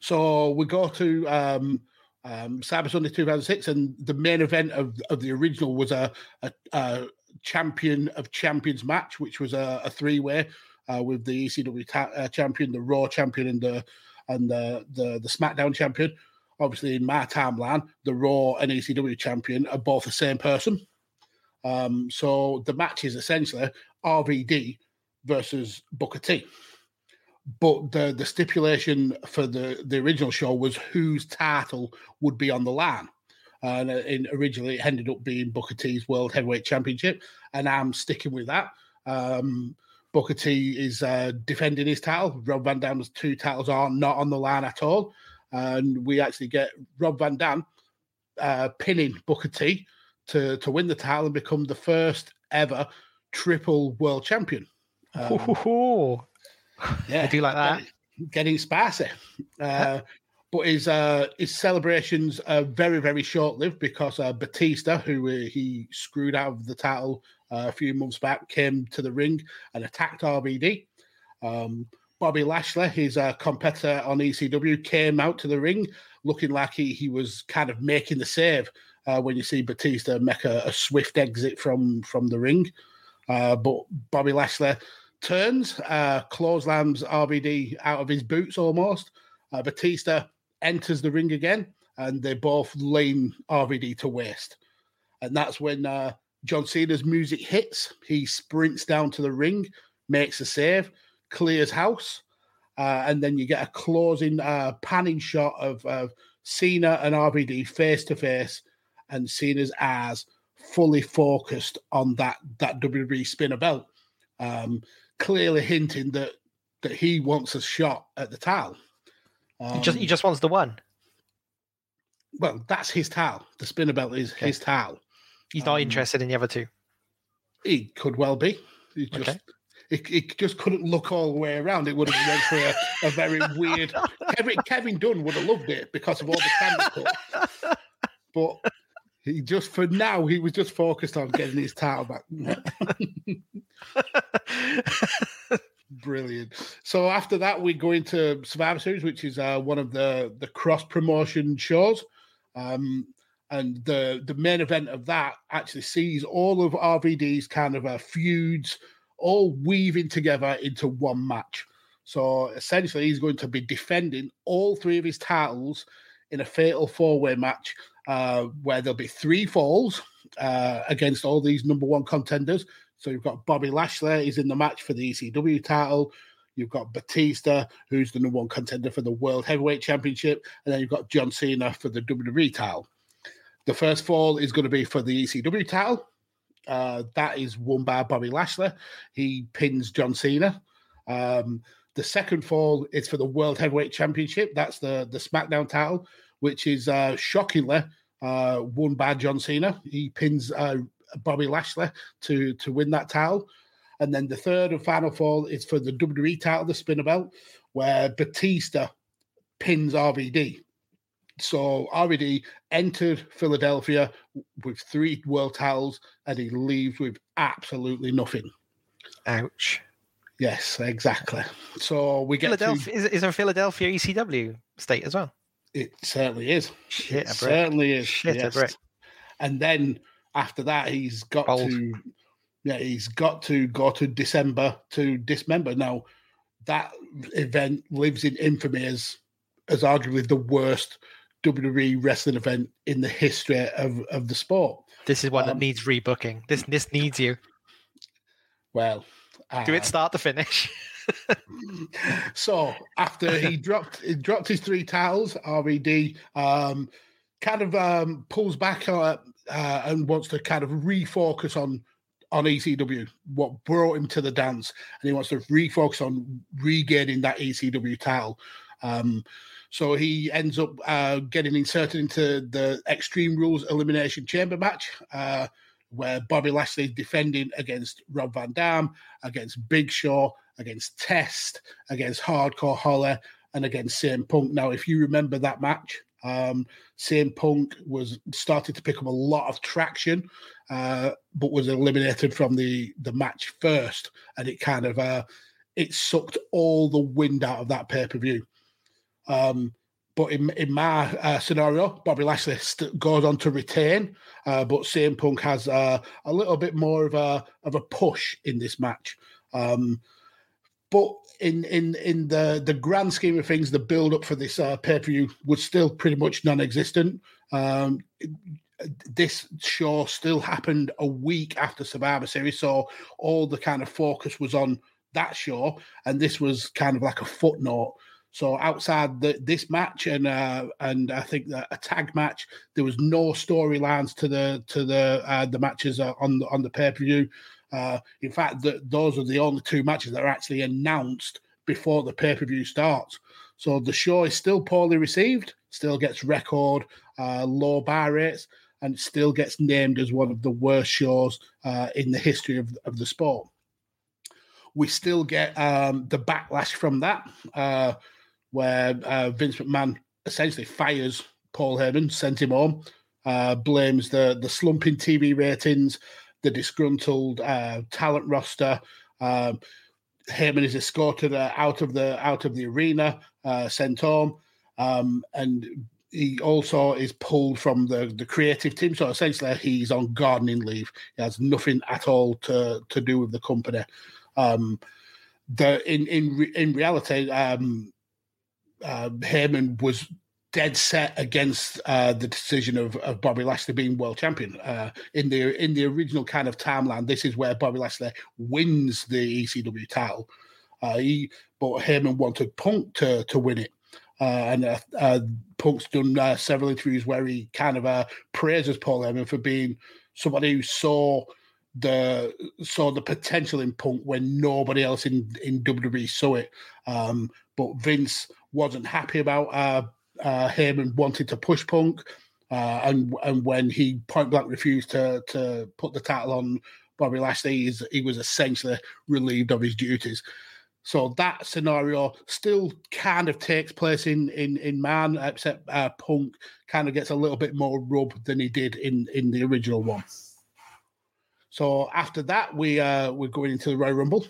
So we go to um, um, Cyber Sunday 2006, and the main event of, of the original was a, a, a champion of champions match, which was a, a three way uh, with the ECW ta- uh, champion, the Raw champion, and the and the, the the SmackDown champion. Obviously, in my timeline, the Raw and ECW champion are both the same person. Um, so the match is essentially RVD versus Booker T but the the stipulation for the the original show was whose title would be on the line. And uh, in, originally, it ended up being Booker T's World Heavyweight Championship, and I'm sticking with that. Um, Booker T is uh, defending his title. Rob Van Dam's two titles are not on the line at all, and we actually get Rob Van Dam uh, pinning Booker T to to win the title and become the first ever triple world champion. Um, yeah, I do like that. Getting, spicy. Uh, but his uh, his celebrations are very very short lived because uh, Batista, who uh, he screwed out of the title uh, a few months back, came to the ring and attacked RVD. Um, Bobby Lashley, his uh, competitor on ECW, came out to the ring looking like he, he was kind of making the save uh, when you see Batista make a, a swift exit from from the ring. Uh, but Bobby Lashley turns, uh, clotheslines RVD out of his boots almost. Uh, Batista enters the ring again, and they both lean RVD to waste. And that's when uh, John Cena's music hits. He sprints down to the ring, makes a save, clears house, uh, and then you get a closing uh, panning shot of, of Cena and RVD face to face, and Cena's eyes fully focused on that that WWE spinner belt. Um, clearly hinting that that he wants a shot at the title. Um, he just he just wants the one. well, that's his title. The spinner belt is Okay. his title. He's not Um, interested in the other two. He could well be. He just Okay. it, it just couldn't look all the way around. It would have been for a, a very [laughs] weird. Kevin Kevin Dunn would have loved it because of all the camera cuts. [laughs] But he just for now he was just focused on getting his title back. [laughs] Brilliant. So after that, we go into Survivor Series, which is uh, one of the the cross promotion shows, um, and the the main event of that actually sees all of RVD's kind of uh, feuds all weaving together into one match. So essentially, he's going to be defending all three of his titles in a fatal four way match uh, where there'll be three falls uh, against all these number one contenders. So you've got Bobby Lashley, he's in the match for the ECW title. You've got Batista, who's the number one contender for the World Heavyweight Championship. And then you've got John Cena for the WWE title. The first fall is going to be for the ECW title. Uh, that is won by Bobby Lashley. He pins John Cena. Um, the second fall is for the World Heavyweight Championship. That's the, the SmackDown title, which is uh, shockingly uh, won by John Cena. He pins uh, Bobby Lashley to to win that title. And then the third and final fall is for the WWE title, the spinner belt, where Batista pins RVD. So RVD entered Philadelphia with three world titles, and he leaves with absolutely nothing. Ouch. Yes, exactly. So we get Philadelphia. Is, is there a Philadelphia ECW state as well? It certainly is. Shit, it brick. certainly is. Shit, yes. brick. And then after that, he's got Bold. to, yeah, he's got to go to December to dismember. Now, that event lives in infamy as, as arguably the worst WWE wrestling event in the history of, of the sport. This is one that Um, needs rebooking. This this needs you. Well, Do uh, it start to finish. [laughs] [laughs] so after he dropped he dropped his three titles, RVD um, kind of um, pulls back uh, uh, and wants to kind of refocus on on ECW, what brought him to the dance, and he wants to refocus on regaining that ECW title. Um, so he ends up uh, getting inserted into the Extreme Rules Elimination Chamber match, uh, where Bobby Lashley is defending against Rob Van Dam, against Big Show, against Test, against Hardcore Holly, and against CM Punk. Now, if you remember that match, um, Punk was started to pick up a lot of traction, uh, but was eliminated from the the match first, and it kind of uh, it sucked all the wind out of that pay per view. Um, but in in my uh, scenario, Bobby Lashley st- goes on to retain, uh, but CM Punk has uh, a little bit more of a of a push in this match. Um, but in in in the the grand scheme of things, the build up for this uh, pay per view was still pretty much non existent. Um, this show still happened a week after Survivor Series, so all the kind of focus was on that show, and this was kind of like a footnote. So outside the, this match and uh, and I think a tag match, there was no storylines to the to the uh, the matches uh, on the, on the pay per view. Uh, in fact, the, those are the only two matches that are actually announced before the pay per view starts. So the show is still poorly received, still gets record uh, low bar rates, and still gets named as one of the worst shows uh, in the history of, of the sport. We still get um, the backlash from that, uh, where uh, Vince McMahon essentially fires Paul Heyman, sends him home, uh, blames the the slumping TV ratings, the disgruntled uh, talent roster. Um, Heyman is escorted uh, out of the out of the arena, uh, sent home, um, and he also is pulled from the the creative team. So essentially, he's on gardening leave. He has nothing at all to to do with the company. Um, the in in in reality, um, uh, Heyman was dead set against uh, the decision of, of Bobby Lashley being world champion. Uh, in the in the original kind of timeline, this is where Bobby Lashley wins the ECW title. Uh, he, but Heyman wanted Punk to to win it. Uh, and uh, uh, Punk's done several interviews where he kind of praises Paul Heyman for being somebody who saw the saw the potential in Punk when nobody else in in WWE saw it. Um, but Vince wasn't happy about uh, uh, Heyman wanted to push Punk, uh, and and when he point blank refused to to put the title on Bobby Lashley, he's, he was essentially relieved of his duties. So that scenario still kind of takes place in in in Man, except uh, Punk kind of gets a little bit more rub than he did in in the original one. So after that, we uh, we're going into the Royal Rumble.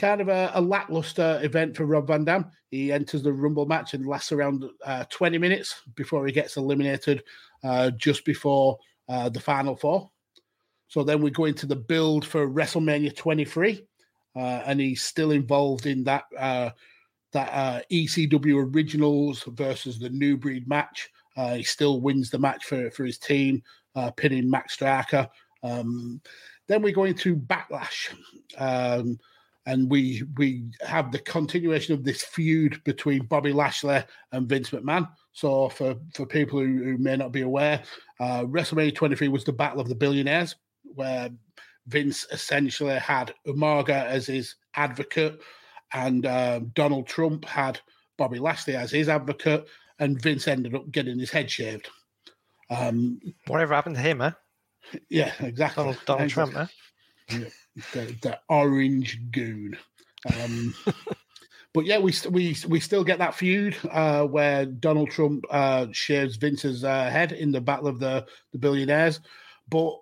Kind of a, a lackluster event for Rob Van Dam. He enters the Rumble match and lasts around uh, 20 minutes before he gets eliminated uh, just before uh, the final four. So then we go into the build for WrestleMania 23, uh, and he's still involved in that uh, that uh, ECW Originals versus the New Breed match. He still wins the match for, for his team, pinning Matt Striker. Um, then we go into Backlash. Um, and we we have the continuation of this feud between Bobby Lashley and Vince McMahon. So for for people who, who may not be aware, uh, WrestleMania 23 was the Battle of the Billionaires, where Vince essentially had Umaga as his advocate, and um, Donald Trump had Bobby Lashley as his advocate, and Vince ended up getting his head shaved. Um, Whatever happened to him, huh? [laughs] yeah, exactly. Donald, Donald Trump, huh? The, the orange goon. Um, [laughs] but yeah, we we we still get that feud uh, where Donald Trump uh, shaves Vince's uh, head in the Battle of the the Billionaires. But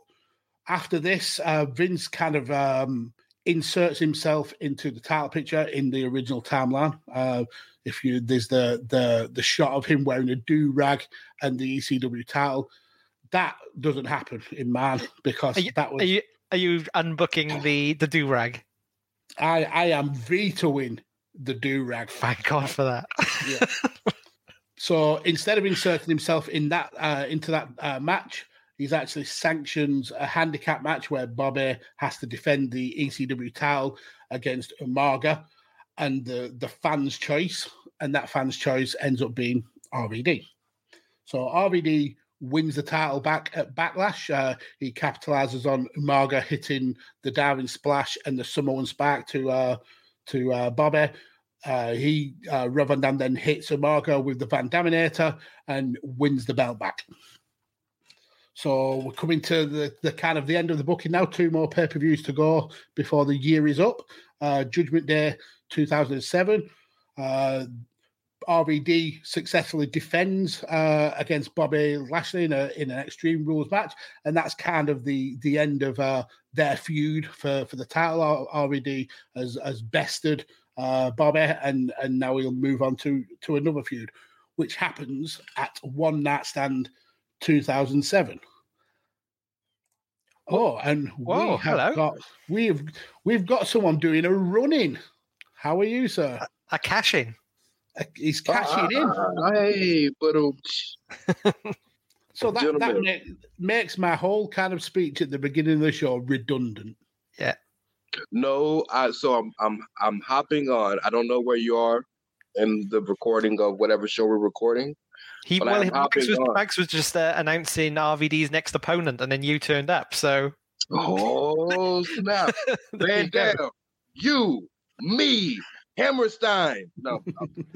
after this, uh, Vince kind of um, inserts himself into the title picture in the original timeline. Uh, if you there's the the the shot of him wearing a do rag and the ECW title, that doesn't happen in man because you, that was are you are you unbooking the the do rag? I I am vetoing the do rag. Thank God for that. Yeah. so instead of inserting himself in that uh, into that uh, match, he's actually sanctions a handicap match where Bobby has to defend the ECW title against Umaga, and the the fans' choice, and that fans' choice ends up being RVD. So RVD wins the title back at Backlash. Uh, he capitalizes on Umaga hitting the diving splash and the Samoan Spike to uh, to uh, Bobby. Uh, he uh, Rob Van then hits Umaga with the Van Daminator and wins the belt back. So we're coming to the, the kind of the end of the booking now. Two more pay per views to go before the year is up. Uh, Judgment Day 2007. Uh, RVD successfully defends uh, against Bobby Lashley in, a, in an Extreme Rules match, and that's kind of the the end of uh, their feud for, for the title. RVD has, has bested uh, Bobby, and and now he'll move on to to another feud, which happens at One Night Stand 2007. Oh, and Whoa, we have hello. got we've we've got someone doing a running. How are you, sir? A cash in. He's cashing in. Ah, Hey, but um, [laughs] So that, that Gentlemen. make, makes my whole kind of speech at the beginning of the show redundant. Yeah. No, I so I'm I'm I'm hopping on. I don't know where you are in the recording of whatever show we're recording. He well, Mags was. Mags was just uh, announcing RVD's next opponent, and then you turned up. So Oh snap! [laughs] there Van you. Dam, you, me, Hammerstein. No,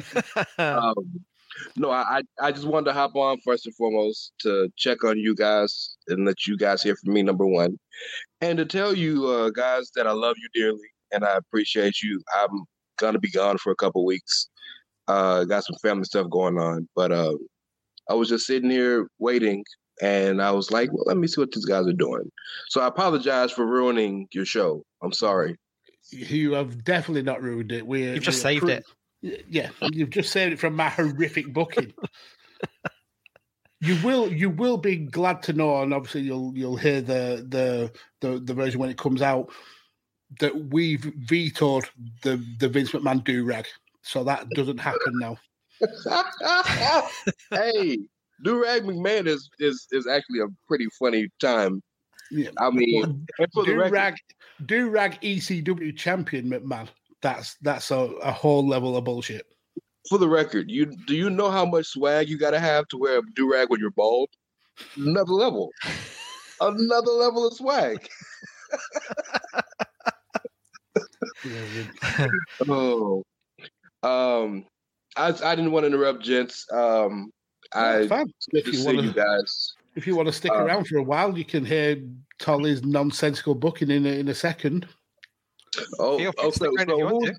[laughs] um, no, I I I just wanted to hop on first and foremost to check on you guys and let you guys hear from me. Number one, and to tell you uh, guys that I love you dearly and I appreciate you. I'm gonna be gone for a couple weeks. Uh, got some family stuff going on, but uh, I was just sitting here waiting, and I was like, well, let me see what these guys are doing. So I apologize for ruining your show. I'm sorry. You have definitely not ruined it. We You've just we saved it. Yeah, you've just saved it from my horrific booking. you will you will be glad to know, and obviously you'll you'll hear the the the, the version when it comes out that we've vetoed the the Vince McMahon do rag, so that doesn't happen now. [laughs] hey, Durag McMahon is is is actually a pretty funny time. Yeah. I mean, and for the do record, rag do rag ECW champion McMahon. That's that's a, a whole level of bullshit. for the record, you do you know how much swag you got to have to wear a durag when you're bald? Another level, [laughs] another level of swag. [laughs] Oh, um, I I didn't want to interrupt, gents. Um, I good to see you guys. If you want to stick Uh, around for a while, you can hear Tolly's nonsensical booking in a, in a second. Oh, Feel free to okay. stick around if you So who's,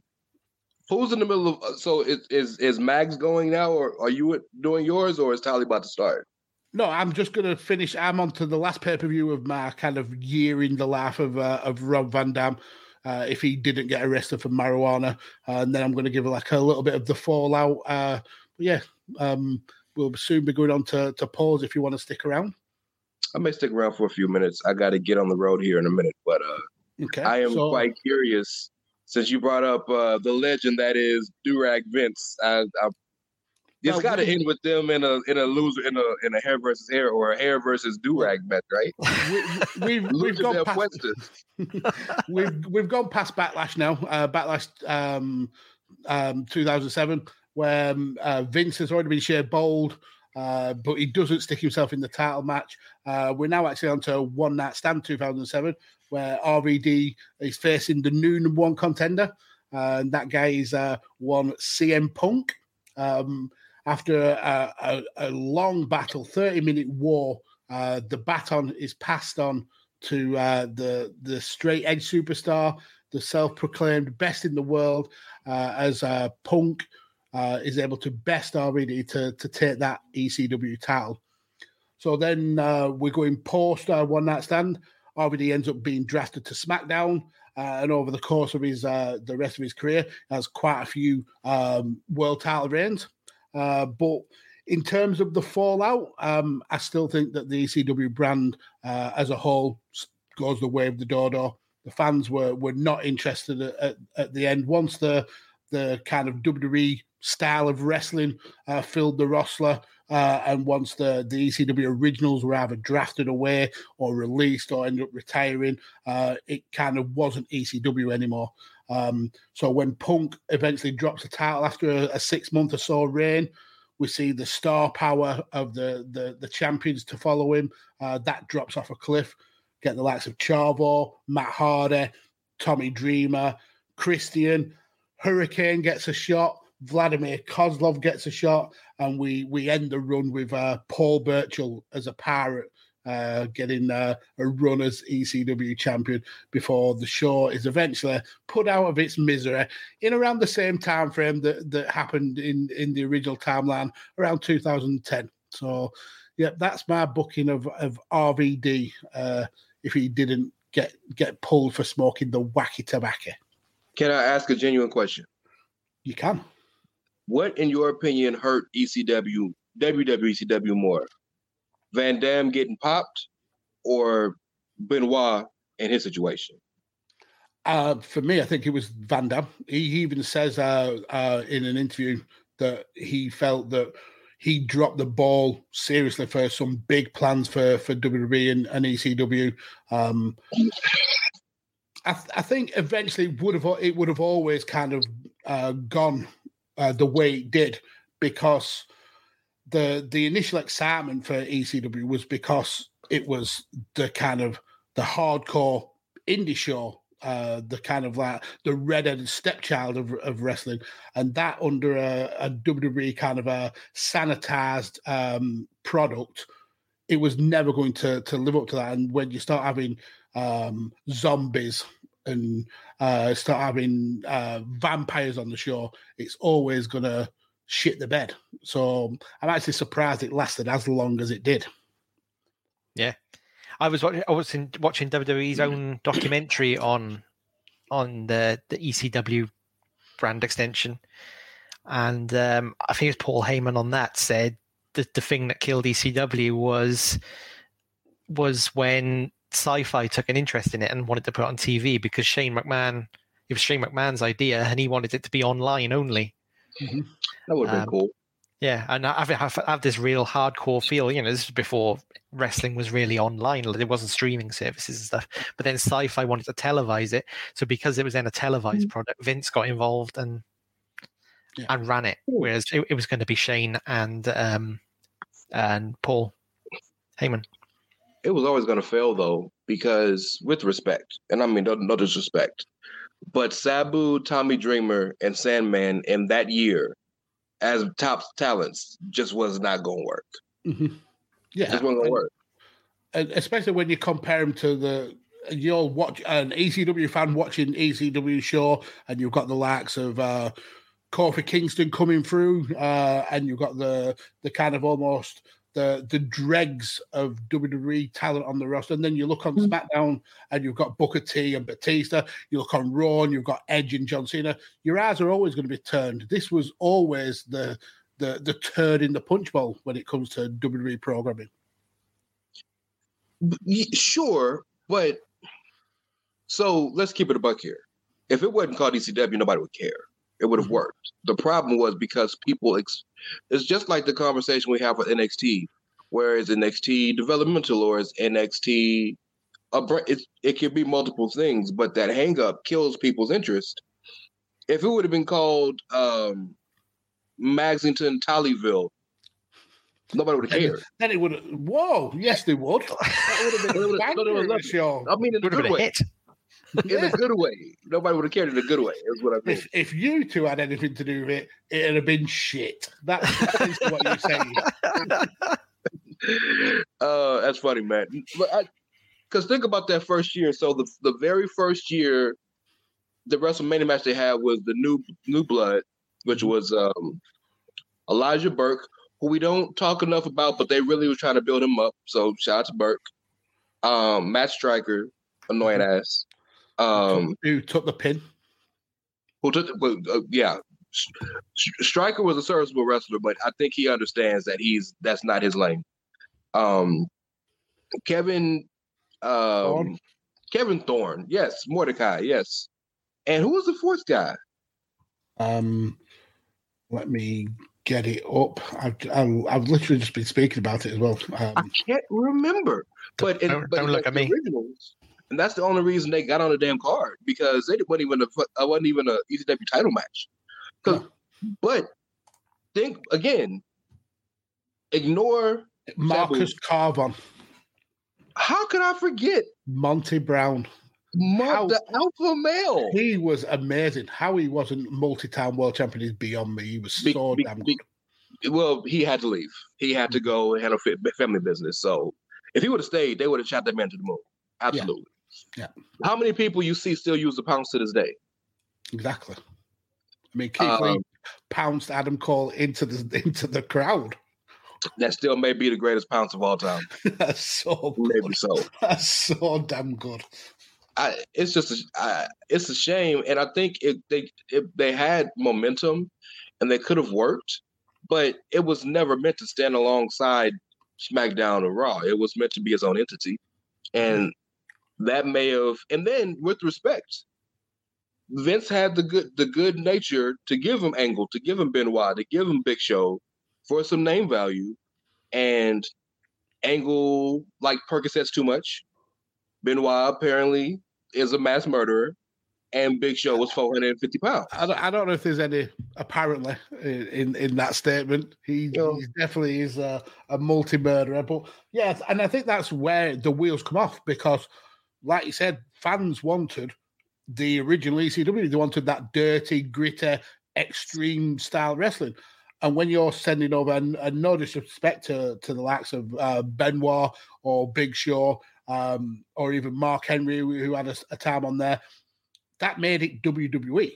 who's in the middle of? So is is is Mags going now, or are you doing yours, or is Tally about to start? No, I'm just going to finish. I'm on to the last pay per view of my kind of year in the life of uh, of Rob Van Dam. Uh, if he didn't get arrested for marijuana, uh, and then I'm going to give like a little bit of the fallout. Uh, but yeah, um, we'll soon be going on to to pause if you want to stick around. I may stick around for a few minutes. I got to get on the road here in a minute, but uh, Okay, I am so- quite curious since you brought up uh, the legend that is Durag Vince. I, I, it's got to end with them in a in a loser in a in a hair versus hair or a hair versus Durag match, right? we, we've, we've gone past [laughs] we've we've gone past backlash now. Uh, backlash um, um, 2007, where um, uh, Vince has already been shared bold, uh, but he doesn't stick himself in the title match. Uh, we're now actually on to one night stand 2007, where RVD is facing the new number one contender, uh, and that guy is uh, one CM Punk. Um, after a, a, a long battle, 30 minute war, uh, the baton is passed on to uh, the the straight edge superstar. the self-proclaimed best in the world, as Punk uh, is able to best RVD to to take that ECW title. So then uh, we're going post uh, one night stand. RVD ends up being drafted to SmackDown. Uh, and over the course of his uh, the rest of his career, has quite a few um, world title reigns. Uh, but in terms of the fallout, um, I still think that the ECW brand uh, as a whole goes the way of the dodo. The fans were were not interested at, at, at the end. Once the the kind of WWE style of wrestling uh, filled the roster, uh, and once the, the ECW originals were either drafted away or released or ended up retiring, uh, it kind of wasn't ECW anymore. Um, so when Punk eventually drops the title after a, a six month or so reign, we see the star power of the the, the champions to follow him. Uh, that drops off a cliff. Get the likes of Chavo, Matt Hardy, Tommy Dreamer, Christian. Hurricane gets a shot. Vladimir Kozlov gets a shot, and we we end the run with uh, Paul Burchill as a pirate uh, getting uh, a run as ECW champion before the show is eventually put out of its misery in around the same time frame that, that happened in, in the original timeline around 2010. So, yeah, that's my booking of, of RVD uh, if he didn't get get pulled for smoking the wacky tobacco. Can I ask a genuine question? You can. What, in your opinion, hurt ECW, WWECW more? Van Dam getting popped or Benoit in his situation? Uh, for me, I think it was Van Dam. He, even says uh, uh, in an interview that he felt that he dropped the ball seriously for some big plans for for WWE and, and ECW. Um, I, th- I, think eventually would have it would have always kind of uh, gone uh, the way it did because the the initial excitement for ECW was because it was the kind of the hardcore indie show, uh, the kind of like the redheaded stepchild of, of wrestling, and that under a, a WWE kind of a sanitized um, product, it was never going to to live up to that. And when you start having um, zombies and uh, start having uh, vampires on the show, it's always going to shit the bed. So I'm actually surprised it lasted as long as it did. Yeah, I was watching, I was in, watching WWE's own documentary on on the the ECW brand extension, and um, I think it was Paul Heyman on that said that the thing that killed ECW was was when Sci-Fi took an interest in it and wanted to put it on TV because Shane McMahon it was Shane McMahon's idea and he wanted it to be online only. Mm-hmm. That would have um, been cool. Yeah, and I have, I have this real hardcore feel. You know, this is before wrestling was really online. Like, it wasn't streaming services and stuff. But then Sci-Fi wanted to televise it, so because it was then a televised mm-hmm. product, Vince got involved and yeah. and ran it. Whereas it, it, was going to be Shane and um and Paul Heyman. It was always going to fail though, because with respect, and I mean no, no disrespect, but Sabu, Tommy Dreamer, and Sandman in that year as top talents just was not going to work. Mm-hmm. Yeah, just wasn't going to work. And especially when you compare them to the you'll watch an ECW fan watching ECW show, and you've got the likes of uh, Kofi Kingston coming through, uh, and you've got the the kind of almost the the dregs of WWE talent on the roster. And then you look on mm-hmm. SmackDown and you've got Booker T and Batista. You look on Raw and you've got Edge and John Cena. Your eyes are always going to be turned. This was always the the the turd in the punch bowl when it comes to WWE programming. Sure, but so let's keep it a buck here. If it wasn't called ECW, nobody would care. It would have mm-hmm. worked. The problem was because people ex- it's just like the conversation we have with NXT, where is NXT developmental or is NXT a it, it can be multiple things, but that hangup kills people's interest. If it would have been called um, Maxington Tollyville, nobody would have cared. Then it would have. Whoa! Yes, they would. [laughs] That would have been a no, show. I mean, in a good way. Hit. In a good way. Nobody would have cared in a good way. Is what I mean. If, if you two had anything to do with it, it'd have been shit. That's what you're saying. [laughs] uh, that's funny, man. But because think about that first year. So the the very first year the WrestleMania match they had was the new new blood, which Mm-hmm. was um, Elijah Burke, who we don't talk enough about, but they really were trying to build him up. So shout out to Burke. Um, Matt Striker, annoying Mm-hmm. ass. Um, Who took the pin? who took well, uh, yeah. S- S- Striker was a serviceable wrestler, but I think he understands that he's that's not his lane. Um, Kevin, um, Thorn? Kevin Thorn, yes, Mordecai, yes, and who was the fourth guy? Um, let me get it up. I've, I've, I've literally just been speaking about it as well. I Um, can't remember. But in, Don't- but don't look the at me. Originals, and that's the only reason they got on the damn card because they wasn't even a wasn't even a ECW title match. 'Cause- But think again. Ignore Marcus Cor Von, how could I forget Monty Brown. Mark the alpha male? He was amazing. How he wasn't multi-time world champion is beyond me. He was so be- damn be- good. well, he had to leave. He had to go and handle fa- family business. So if he would have stayed, they would have shot that man to the moon. Absolutely. Yeah. How many people you see still use the pounds to this day? Exactly. I mean, Keith Lee Um, pounced Adam Cole into the [laughs] into the crowd. That still may be the greatest pounce of all time. [laughs] That's so good. Maybe so. That's so damn good. I, it's just a, I, it's a shame, and I think if they if they had momentum, and they could have worked, but it was never meant to stand alongside SmackDown or Raw. It was meant to be its own entity, and that may have. And then, with respect, Vince had the good the good nature to give him Angle, to give him Benoit, to give him Big Show for some name value, and Angle like Percocets too much. Benoit apparently is a mass murderer, and Big Show was 450 pounds. I don't, I don't know if there's any apparently in in that statement. He, No. he definitely is a, a multi murderer, but yeah, and I think that's where the wheels come off because, like you said, fans wanted the original ECW. They wanted that dirty, gritty, extreme style wrestling. And when you're sending over, and, and no disrespect to, to the likes of uh, Benoit or Big Show, um, or even Mark Henry, who had a, a time on there, that made it WWE.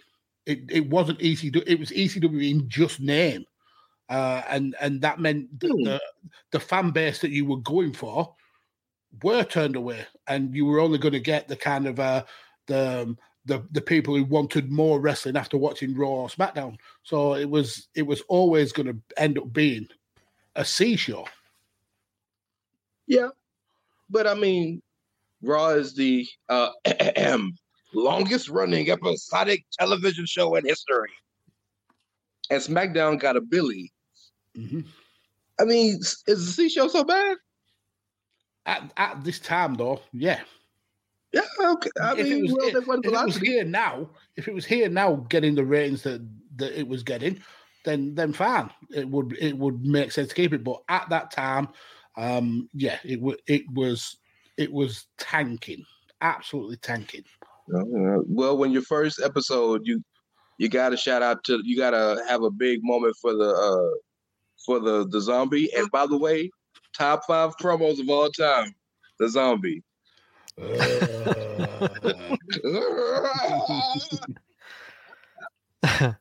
It, it wasn't ECW. It was ECW in just name, uh, and and that meant that Hmm. the the fan base that you were going for were turned away, and you were only going to get the kind of uh, the um, the the people who wanted more wrestling after watching Raw or SmackDown. So it was it was always going to end up being a C show. Yeah, but I mean, Raw is the uh, [clears throat] longest running episodic television show in history, and SmackDown got a Billy. Mhm. I mean, is the C show so bad? At at this time, though, yeah. Yeah, okay. I if it mean, was, well, if, if it was here now, if it was here now, getting the ratings that, that it was getting, then then fine, it would it would make sense to keep it. But at that time, um, yeah, it wa it was it was tanking, absolutely tanking. Well, when your first episode, you you got to shout out to you got to have a big moment for the uh for the the zombie. And by the way, top five promos of all time, the zombie. Uh, [laughs]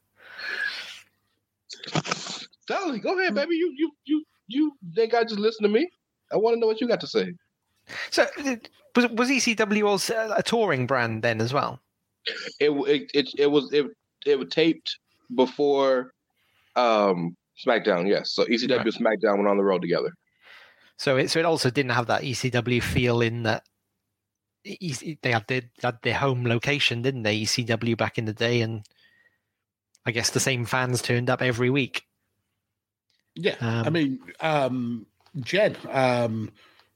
Dolly, go ahead, baby. You you you you think I just listen to me? I want to know what you got to say. So uh, was was ECW also a touring brand then as well? It it it, it was it it was taped before um SmackDown. Yes, so ECW Right. and SmackDown went on the road together. So it so it also didn't have that ECW feel in that they had their, had their home location, didn't they? ECW back in the day, and I guess the same fans turned up every week. yeah, I Um, mean, um, Jen, um,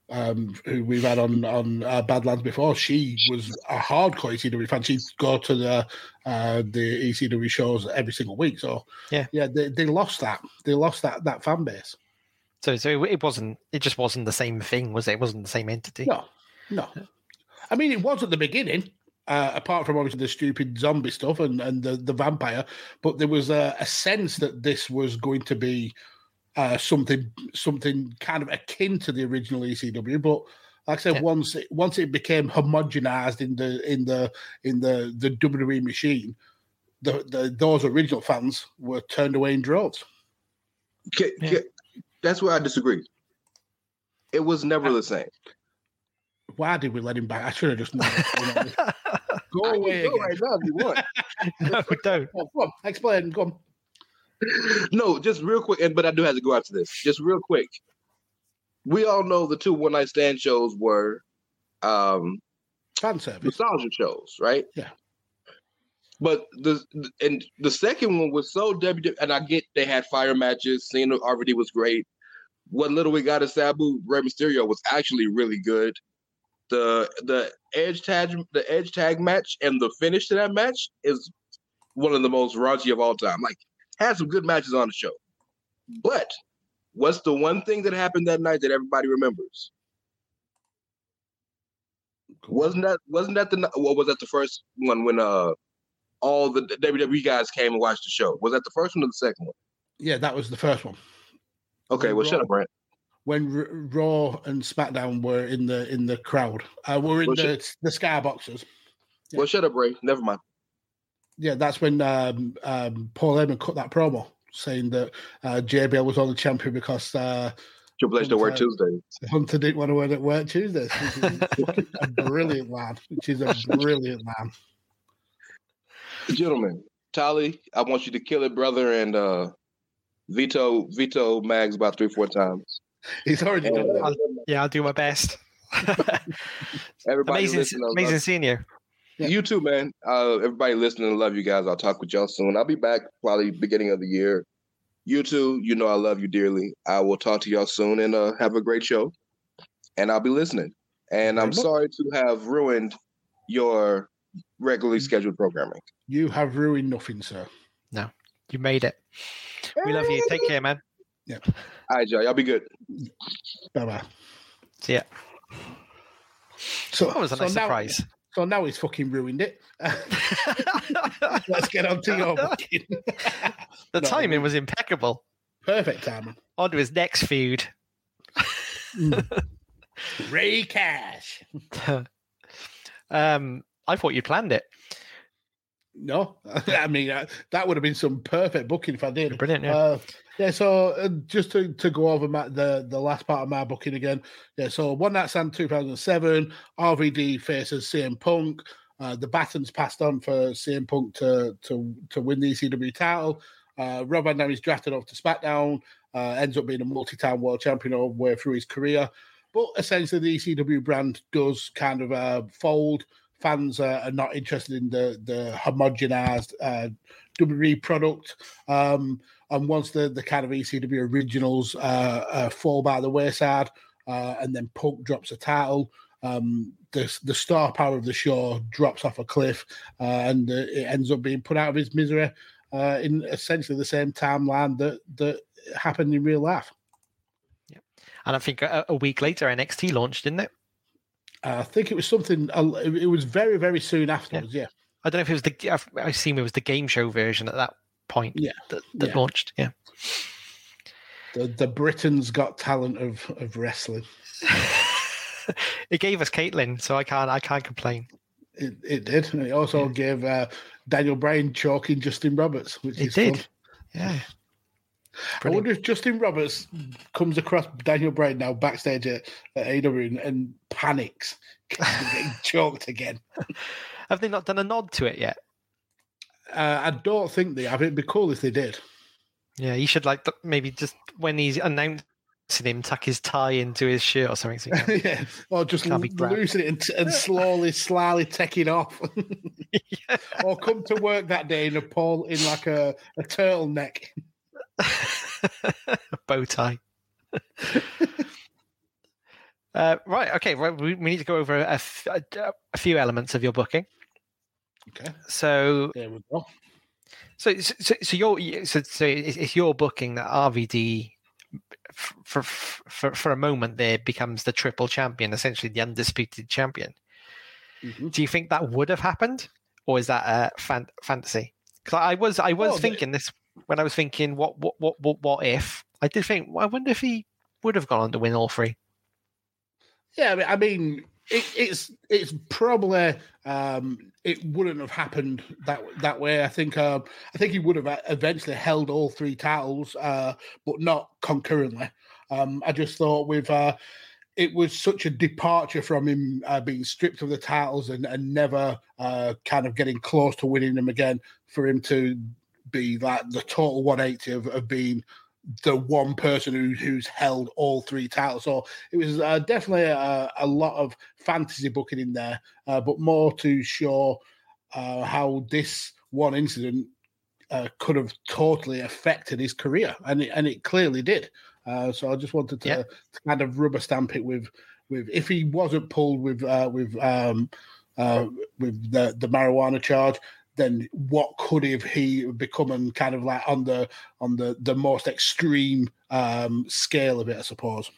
um, who we've had on on uh, Badlands before, she was a hardcore ECW fan. She'd go to the uh, the ECW shows every single week. So Yeah. yeah, they, they lost that. They lost that that fan base. So so it wasn't it just wasn't the same thing, was it? It wasn't the same entity. No, no. I mean, it was at the beginning. Uh, apart from obviously the stupid zombie stuff and, and the, the vampire, but there was a, a sense that this was going to be uh, something something kind of akin to the original ECW. But Like I said, Yeah. once it, once it became homogenized in the in the in the the WWE machine, the, the those original fans were turned away in droves. Ca- Yeah. Ca- that's where I disagree. It was never the same. Why did we let him back? I should have just known. You [laughs] know, Go away go again. right now if you want. [laughs] no, don't. Come on, come on, explain. Go on. no, just real quick, and but I do have to go after this. Just real quick. We all know the two one night stand shows were um Fan service. nostalgia shows, right? Yeah. But the and the second one was so W and I get they had fire matches. Seeing RVD was great. What little we got of Sabu Rey Mysterio was actually really good. The the edge tag the edge tag match and the finish to that match is one of the most raunchy of all time. Like had some good matches on the show. But what's the one thing that happened that night that everybody remembers? Wasn't that wasn't that the what was that the first one when uh all the WWE guys came and watched the show? Was that the first one or the second one? Yeah, that was the first one. Okay, well shut up, Brent. When R- Raw and SmackDown were in the in the crowd, uh, were in Well, the the skyboxes. Yeah. Well, shut up, Rey. Never mind. Yeah, that's when um, um, Paul Heyman cut that promo saying that uh, JBL was only champion because uh, Triple H don't work Tuesdays. Hunter didn't want to wear it work Tuesdays. [laughs] A brilliant. Which is a [laughs] brilliant line. Gentlemen, Tolly, I want you to kill it, brother, and uh veto veto Mags about three, four times. He's already And, done that. uh, Yeah, I'll do my best. [laughs] everybody amazing, listening, amazing love- seeing you. Yeah. You too, man. Uh, everybody listening, love you guys. I'll talk with y'all soon. I'll be back probably beginning of the year. You too, you know I love you dearly. I will talk to y'all soon and uh, have a great show. And I'll be listening. And I'm sorry to have ruined your regularly scheduled programming. You have ruined nothing, sir. No, you made it. We love you. Take care, man. All right, y'all. Y'all be good. Bye bye. See ya. So That was a so nice now, surprise. So now he's fucking ruined it. [laughs] Let's get on to your booking. [laughs] the No, timing we- was impeccable. Perfect timing. On to his next feud. [laughs] Rey Cash. um, I thought you planned it. No, [laughs] I mean uh, that would have been some perfect booking if I did. Brilliant. Yeah. Uh, yeah, so uh, just to, to go over my, the the last part of my booking again. Yeah, so one night stand 2007, RVD faces CM Punk. Uh, the baton's passed on for CM Punk to to to win the ECW title. Uh, Rob Van Dam is drafted off to SmackDown. Uh, ends up being a multi-time world champion all the way through his career. But essentially, the ECW brand does kind of uh, fold. Fans are not interested in the the homogenized uh, WWE product. Um, and once the the kind of ECW originals uh, uh, fall by the wayside, uh, and then Punk drops a title, um, the the star power of the show drops off a cliff, uh, and it ends up being put out of his misery in essentially the same timeline that that happened in real life. Yeah, and I think a, a week later, NXT launched, didn't it? Uh, I think it was something. uh, It was very very soon afterwards. Yeah, I don't know if it was the. I've, I assume it was the game show version at that point. Yeah. That, that Yeah. launched. Yeah. the the Britain's Got Talent of of wrestling. [laughs] it gave us Caitlin, so I can't. I can't complain. It, it did. And it also gave uh, Daniel Bryan choking Justin Roberts, which It is did. fun. Yeah. I wonder if Justin Roberts comes across Daniel Bryan now backstage at, at AEW and, and panics, [laughs] getting choked again. [laughs] Have they not done a nod to it yet? Uh, I don't think they have. It'd be cool if they did. Yeah, he should like maybe just when he's announcing him, tuck his tie into his shirt or something. So [laughs] can- yeah, or just Can't l- loosen it and, and slowly, slyly take it off, Yeah. or come to work that day in a pole in like a, a turtleneck. [laughs] bow tie. [laughs] uh, right. Okay. Right. We, we need to go over a, f- a, a few elements of your booking. Okay, So, there we go. so, so, so your so, so it's your booking that RVD for for for a moment there becomes the triple champion, essentially the undisputed champion. Mhm. Do you think that would have happened, or is that a fan- fantasy? Because I was I was Oh, thinking this when I was thinking what what what what what if I did think well, I wonder if he would have gone on to win all three. Yeah, I mean, it, it's it's probably um, it wouldn't have happened that that way. I think um, I think he would have eventually held all three titles, uh, but not concurrently. Um, I just thought with uh, it was such a departure from him uh, being stripped of the titles and, and never uh, kind of getting close to winning them again for him to be like the total 180 of, of being the one person who, who's held all three titles. So it was uh, definitely a, a, lot of fantasy booking in there, uh, but more to show uh, how this one incident uh, could have totally affected his career, and it, and it clearly did. Uh, so I just wanted to, to, kind of rubber stamp it with with if he wasn't pulled with uh, with um, with the the marijuana charge, then what could have he become and kind of like on the on the the most extreme um, scale of it, I suppose.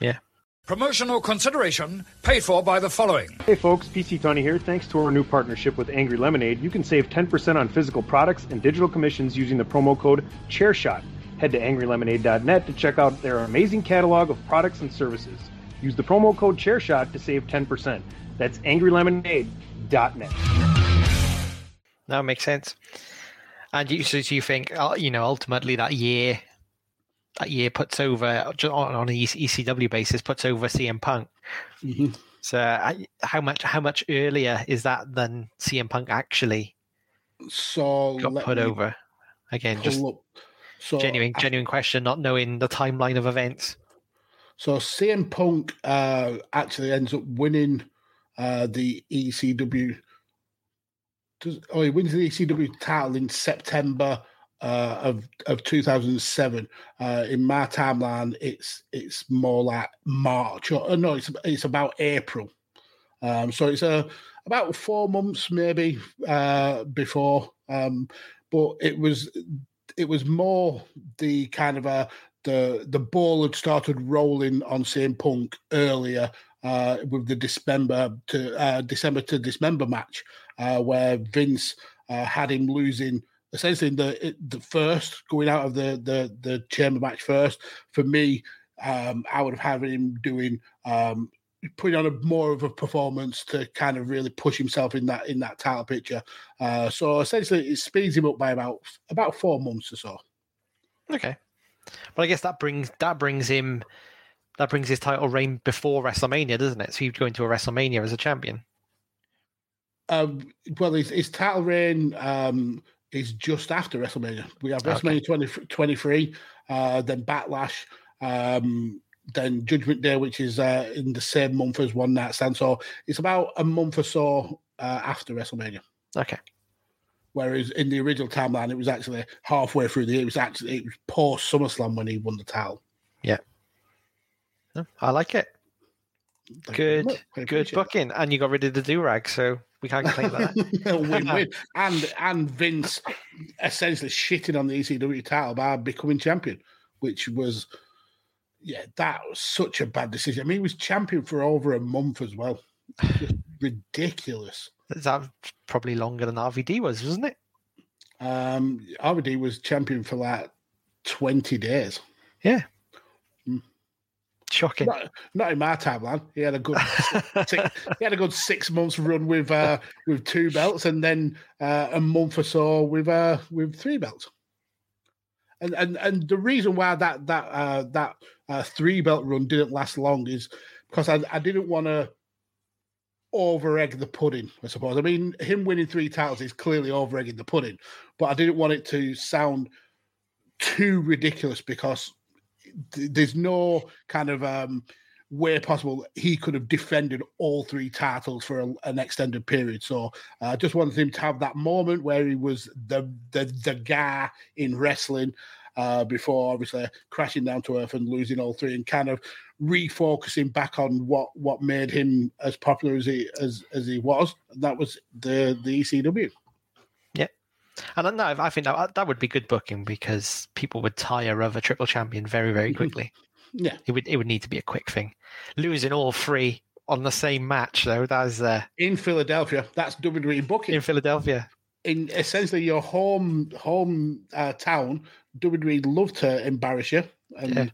Yeah. Promotional consideration paid for by the following. Hey folks, PC Tony here. Thanks to our new partnership with Angry Lemonade, you can save 10% on physical products and digital commissions using the promo code ChairShot. Head to angrylemonade.net to check out their amazing catalog of products and services. Use the promo code ChairShot to save 10%. That's angrylemonade.net. That makes sense. And you, so you think, uh, you know, ultimately that year, that year puts over on an ECW basis puts over CM Punk. Mm-hmm. So how much how much earlier is that than CM Punk actually so got put over? Again, just so genuine genuine question, not knowing the timeline of events. So CM Punk uh, actually ends up winning uh, the ECW does, oh, he wins the ECW title in September uh, of of 2007. Uh, in my timeline, it's it's more like March or, no, it's it's about April. Um, so it's uh, about four months maybe uh, before, um, but it was it was more the kind of a the the ball had started rolling on CM Punk earlier uh, with the December to uh, December to Dismember match, uh, where Vince uh, had him losing essentially in the the first going out of the the the chamber match first. For me, um, I would have had him doing um, putting on a more of a performance to kind of really push himself in that in that title picture. Uh, so essentially, it speeds him up by about about four months or so. Okay, but I guess that brings that brings him that brings his title reign before WrestleMania, doesn't it? So he'd go into a WrestleMania as a champion. Um, well, his, his title reign um, is just after WrestleMania. We have WrestleMania okay. 20, 23, uh, then Backlash, um, then Judgment Day, which is uh, in the same month as One Night Stand. So it's about a month or so uh, after WrestleMania. Okay. Whereas in the original timeline, it was actually halfway through the year. It was actually it was post SummerSlam when he won the title. Yeah. I like it. Good, good booking, and you got rid of the do rag, so we can't complain about that. [laughs] Win-win, [laughs] and and Vince essentially shitting on the ECW title by becoming champion, which was, yeah, that was such a bad decision. I mean, he was champion for over a month as well. Just [sighs] ridiculous. That probably longer than RVD was, wasn't it? Um, RVD was champion for like twenty days. Yeah, Shocking. Not, not, in my timeline. He had a good six, he had a good six months run with uh, with two belts, and then uh, a month or so with uh, with three belts. And and and the reason why that that uh, that uh, three belt run didn't last long is because I, I didn't want to over egg the pudding. I suppose. I mean, him winning three titles is clearly over egging the pudding, but I didn't want it to sound too ridiculous because there's no kind of um, way possible he could have defended all three titles for a, an extended period. So I uh, just wanted him to have that moment where he was the the, the guy in wrestling uh, before obviously crashing down to earth and losing all three and kind of refocusing back on what what made him as popular as he as as he was. That was the the ECW. And no, I think that that would be good booking because people would tire of a triple champion very, very mm-hmm. quickly. yeah, it would it would need to be a quick thing. Losing all three on the same match though, that's uh, in Philadelphia. That's WWE booking in Philadelphia. In essentially your home home uh, town, WWE love to embarrass you, and yeah.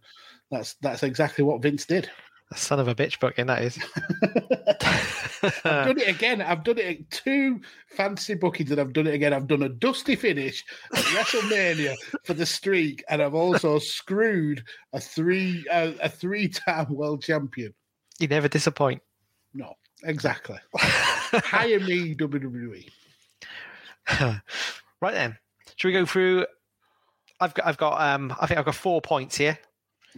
that's that's exactly what Vince did. A son of a bitch booking that is. [laughs] I've done it again. I've done it two fancy bookings, and I've done it again. I've done a dusty finish at WrestleMania for the streak, and I've also screwed a three uh, a three time world champion. You never disappoint. No, exactly. Hire me, WWE. [laughs] right then, should we go through? I've got, I've got, um, I think I've got four points here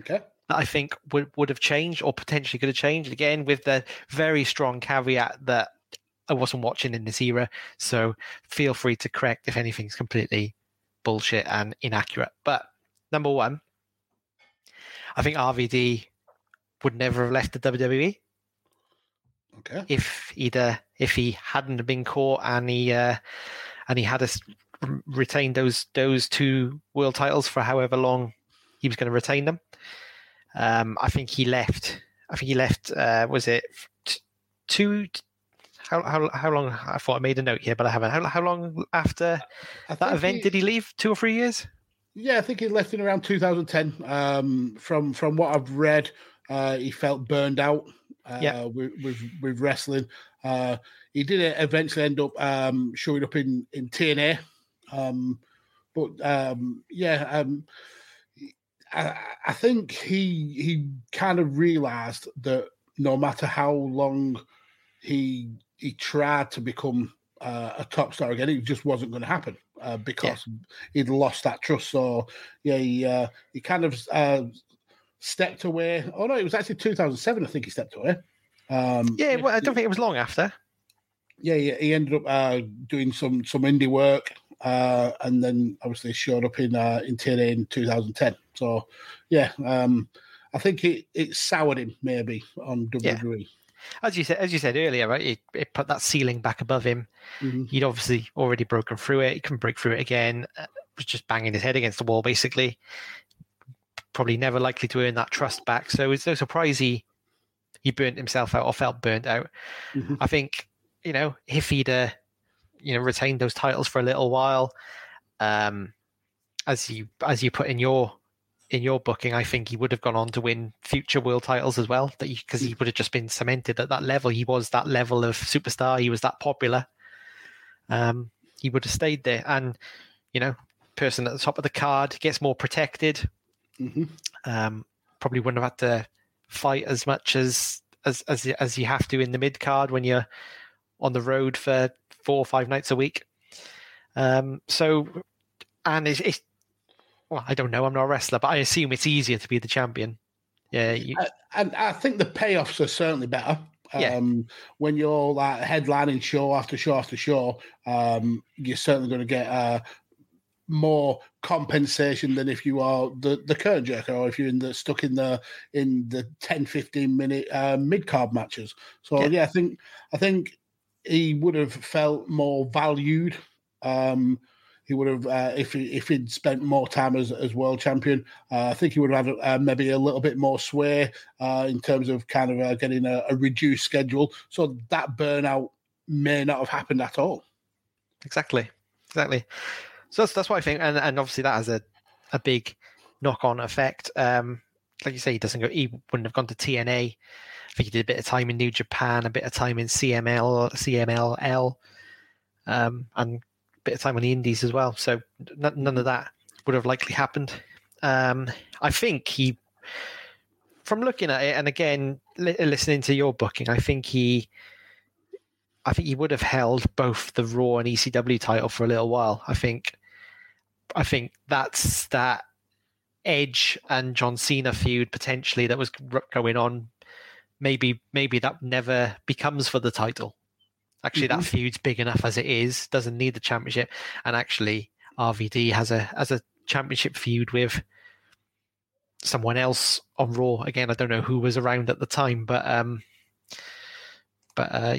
Okay. That I think would would have changed or potentially could have changed. Again, with the very strong caveat that I wasn't watching in this era, so feel free to correct if anything's completely bullshit and inaccurate. But number one, I think RVD would never have left the WWE Okay. if he'd uh, if he hadn't been caught and he uh, and he had us retained those those two world titles for however long he was going to retain them. Um, I think he left. I think he left. Uh, was it t- two? How, how how long? I thought I made a note here, but I haven't. How how long after that event he- did he leave? Two or three years? Yeah, I think he left in around 2010. Um, from from what I've read, uh, he felt burned out. Uh, Yeah. with, with with wrestling. Uh, he did eventually end up um, showing up in in TNA. Um, but um, yeah, um, I, I think he he kind of realised that no matter how long he he tried to become uh, a top star again, it just wasn't going to happen uh, because he'd lost that trust. So yeah, he uh, he kind of uh, stepped away. Oh no, it was actually 2007. I think he stepped away. Um, Yeah, well, I don't think it was long after. yeah, he, he ended up uh, doing some some indie work, uh, and then obviously showed up in uh, in TNA in 2010. So yeah, um, I think it it soured him maybe on Yeah. WWE. As you said, as you said earlier, right? It, it put that ceiling back above him. Mhm. He'd obviously already broken through it. He couldn't break through it again. Uh, was just banging his head against the wall, basically. Probably never likely to earn that trust back. So it's no surprise he he burnt himself out or felt burnt out. Mhm. I think you know if he'd uh, you know retained those titles for a little while, um, as you as you put in your in your booking, I think he would have gone on to win future world titles as well. That because he would have just been cemented at that level. He was that level of superstar. He was that popular. Um, he would have stayed there, and you know, person at the top of the card gets more protected. Mhm. Um, probably wouldn't have had to fight as much as as as as you have to in the mid card when you're on the road for four or five nights a week. Um, so, and it's, it's well, I don't know. I'm not a wrestler, but I assume it's easier to be the champion. Yeah, you, I- and I think the payoffs are certainly better. Yeah. Um, when you're like headlining show after show after show, um, you're certainly going to get uh, more compensation than if you are the, the curtain jerker or if you're in the stuck in the in the 10 15 minute uh, mid card matches. So Yeah. yeah. I think I think he would have felt more valued. Um, he would have uh, if he if he'd spent more time as as world champion. Uh, I think he would have had uh, maybe a little bit more sway uh, in terms of kind of uh, getting a, a reduced schedule. So that burnout may not have happened at all. exactly, exactly. So that's that's what I think, and and obviously that has a a big knock on effect. Um, like you say, he doesn't go. He wouldn't have gone to TNA. I think he did a bit of time in New Japan, a bit of time in CML, CMLL, um, and bit of time on the Indies as well. So n- none of that would have likely happened. Um, I think he, from looking at it, and again li- listening to your booking, I think he, I think he would have held both the Raw and ECW title for a little while. I think, I think that's that Edge and John Cena feud potentially that was going on. Maybe, maybe that never becomes for the title. Actually, that feud's big enough as it is. Doesn't need the championship. And actually, RVD has a has a championship feud with someone else on Raw. Again, I don't know who was around at the time, but um, but uh,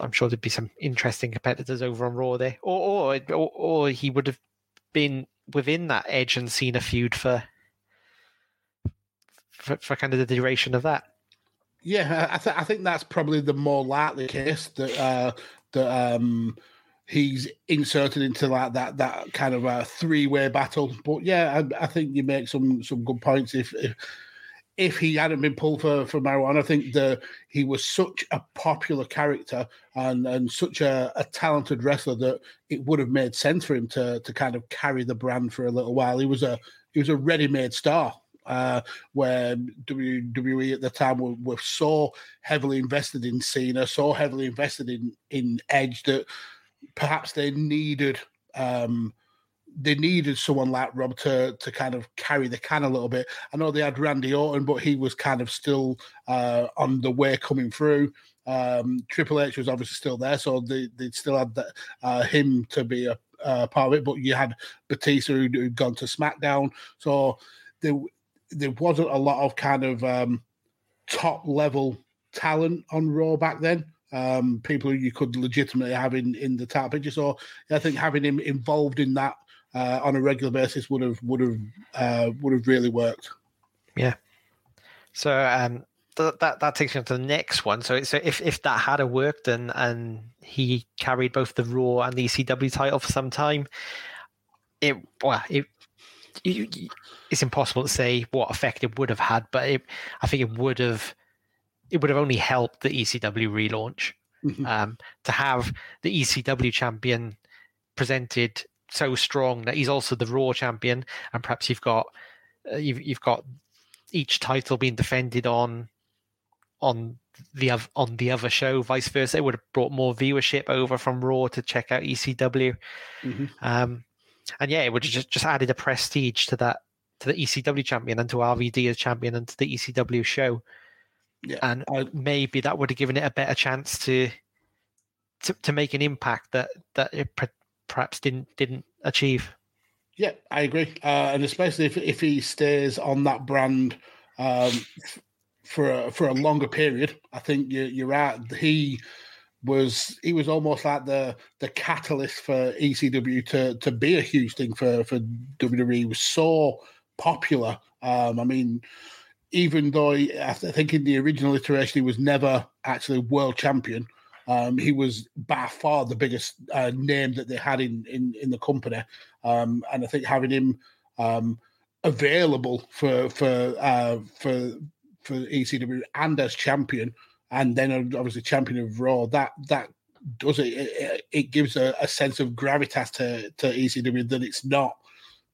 I'm sure there'd be some interesting competitors over on Raw there, or or or, or he would have been within that Edge and Cena feud for for, for kind of the duration of that. Yeah, I, th- I think that's probably the more likely case that uh, that um, he's inserted into like that that kind of a three way battle. But yeah, I, I think you make some some good points. If if, if he hadn't been pulled for, for marijuana, I think the he was such a popular character and and such a, a talented wrestler that it would have made sense for him to to kind of carry the brand for a little while. He was a he was a ready made star. Uh, where WWE at the time were, were so heavily invested in Cena, so heavily invested in in Edge that perhaps they needed um, they needed someone like Rob to to kind of carry the can a little bit. I know they had Randy Orton, but he was kind of still uh, on the way coming through. Um, Triple H was obviously still there, so they they still had that, uh, him to be a, a, part of it. But you had Batista who'd, who'd, gone to SmackDown, so there there wasn't a lot of kind of um, top level talent on Raw back then um, people who you could legitimately have in, in the top picture. So I think having him involved in that uh, on a regular basis would have would have uh, would have really worked. Yeah. So um, th- that that takes me on to the next one. So so if if that had worked and and he carried both the Raw and the ECW title for some time, it well it. It's impossible to say what effect it would have had, but it, I think it would have it would have only helped the ECW relaunch. Mm-hmm. Um, to have the ECW champion presented so strong that he's also the Raw champion, and perhaps you've got uh, you've you've got each title being defended on on the on the other show, vice versa. It would have brought more viewership over from Raw to check out ECW, mm-hmm. um, and yeah, it would have just just added a prestige to that to the ECW champion and to RVD as champion and to the ECW show. Yeah, and I, maybe that would have given it a better chance to to, to make an impact that that it perhaps didn't didn't achieve. Yeah, I agree, uh, and especially if if he stays on that brand um, for a, for a longer period, I think you, you're right. He was he was almost like the the catalyst for ECW to to be a huge thing for for WWE. He was so popular. Um, I mean, even though he, I think in the original iteration he was never actually world champion, um, he was by far the biggest uh, name that they had in in, in the company, um, and I think having him um, available for for uh, for for ECW and as champion, and then obviously champion of Raw, that that does it. It, it gives a, a, sense of gravitas to to ECW that it's not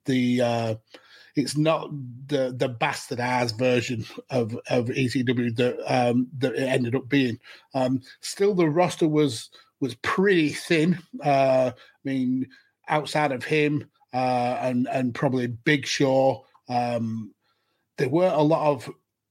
the uh, it's not the the bastardized version of of ECW that um, that it ended up being. Um, still, the roster was was pretty thin. Uh, I mean, outside of him uh, and and probably Big Show, um, there were a lot of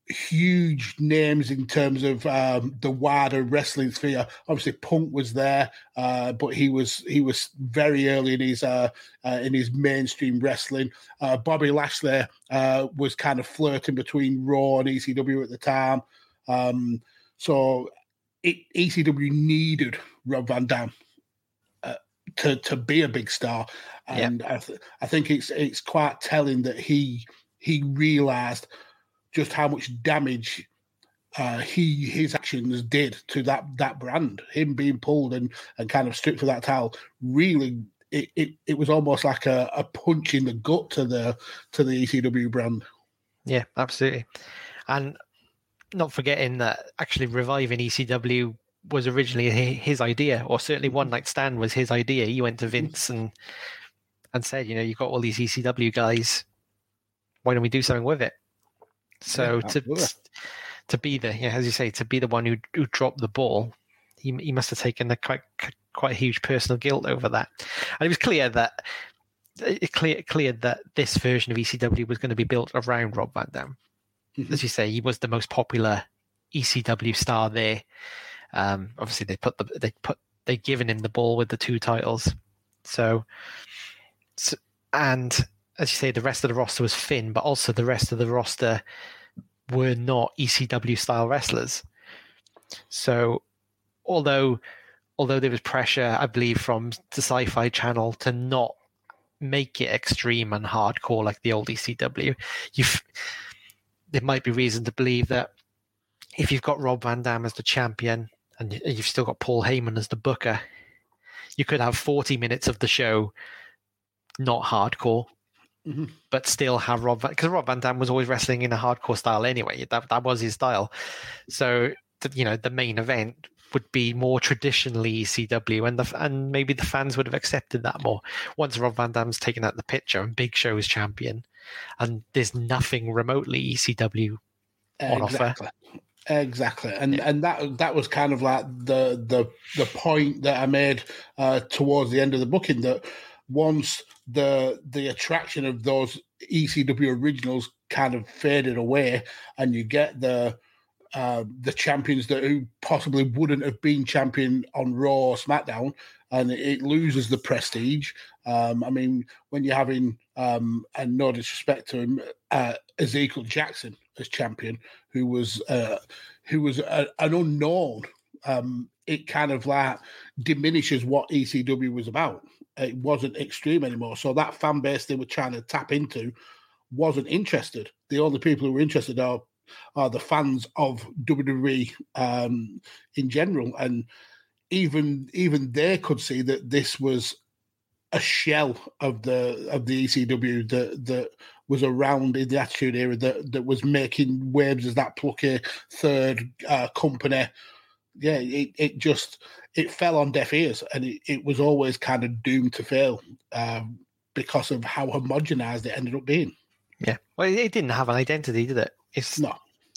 huge names in terms of um, the wider wrestling sphere. Obviously, Punk was there, uh, but he was he was very early in his uh, uh, in his mainstream wrestling. Uh, Bobby Lashley uh, was kind of flirting between Raw and ECW at the time, um, so it, ECW needed Rob Van Dam. Uh, to, to be a big star, and I, th- I think it's it's quite telling that he he realized just how much damage uh, he his actions did to that that brand. Him being pulled and and kind of stripped for that title really. It, it, it was almost like a, a punch in the gut to the to the ECW brand. Yeah, absolutely. And not forgetting that actually reviving ECW was originally his idea, or certainly One Night Stand was his idea. He went to mm-hmm. Vince and and said, you know, you've got all these ECW guys. Why don't we do something with it? So yeah, to to be the yeah, as you say, to be the one who who dropped the ball, he he must have taken a quite quite a huge personal guilt over that. And it was clear that it clear clear that this version of ECW was going to be built around Rob Van Dam. Mm-hmm. As you say, he was the most popular ECW star there. Um, obviously, they put the they put they given him the ball with the two titles. So, so and as you say, the rest of the roster was thin, but also the rest of the roster were not ECW style wrestlers. So, although although there was pressure, I believe, from the Sci-Fi Channel to not make it extreme and hardcore like the old ECW, you there might be reason to believe that if you've got Rob Van Dam as the champion and you've still got Paul Heyman as the booker, you could have 40 minutes of the show not hardcore Mhm. but still have Rob because Rob Van Dam was always wrestling in a hardcore style anyway. That that was his style. So you know the main event would be more traditionally ECW, and the and maybe the fans would have accepted that more once Rob Van Dam's taken out the picture and Big Show is champion, and there's nothing remotely ECW on offer. exactly. Exactly, and and that that was kind of like the the the point that I made uh, towards the end of the booking that once the the attraction of those ECW originals kind of faded away, and you get the uh, the champions that who possibly wouldn't have been champion on Raw or SmackDown, and it loses the prestige. Um, I mean, when you're having, um, and no disrespect to him, uh, Ezekiel Jackson as champion, who was uh, who was a, an unknown, um, it kind of like diminishes what ECW was about. It wasn't extreme anymore. So that fan base they were trying to tap into wasn't interested. The only people who were interested are are the fans of WWE um, in general, and even even they could see that this was a shell of the of the ECW that that was around in the Attitude Era that that was making waves as that plucky third uh, company. Yeah, it, it just it fell on deaf ears, and it, it was always kind of doomed to fail um, because of how homogenized it ended up being. Yeah, well, it didn't have an identity, did it? It's No,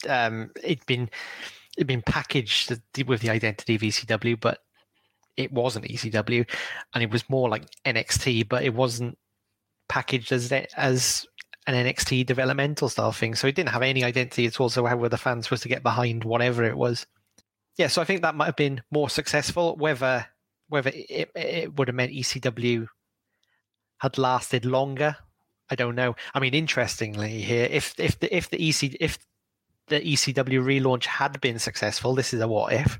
um, it'd been it'd been packaged with the identity of ECW, but it wasn't ECW, and it was more like NXT, but it wasn't packaged as as an NXT developmental style thing. So it didn't have any identity. It's also how were the fans supposed to get behind whatever it was. Yeah, so I think that might have been more successful. Whether whether it, it would have meant ECW had lasted longer, I don't know. I mean, interestingly here, if if the if the EC if the ECW relaunch had been successful, this is a what if.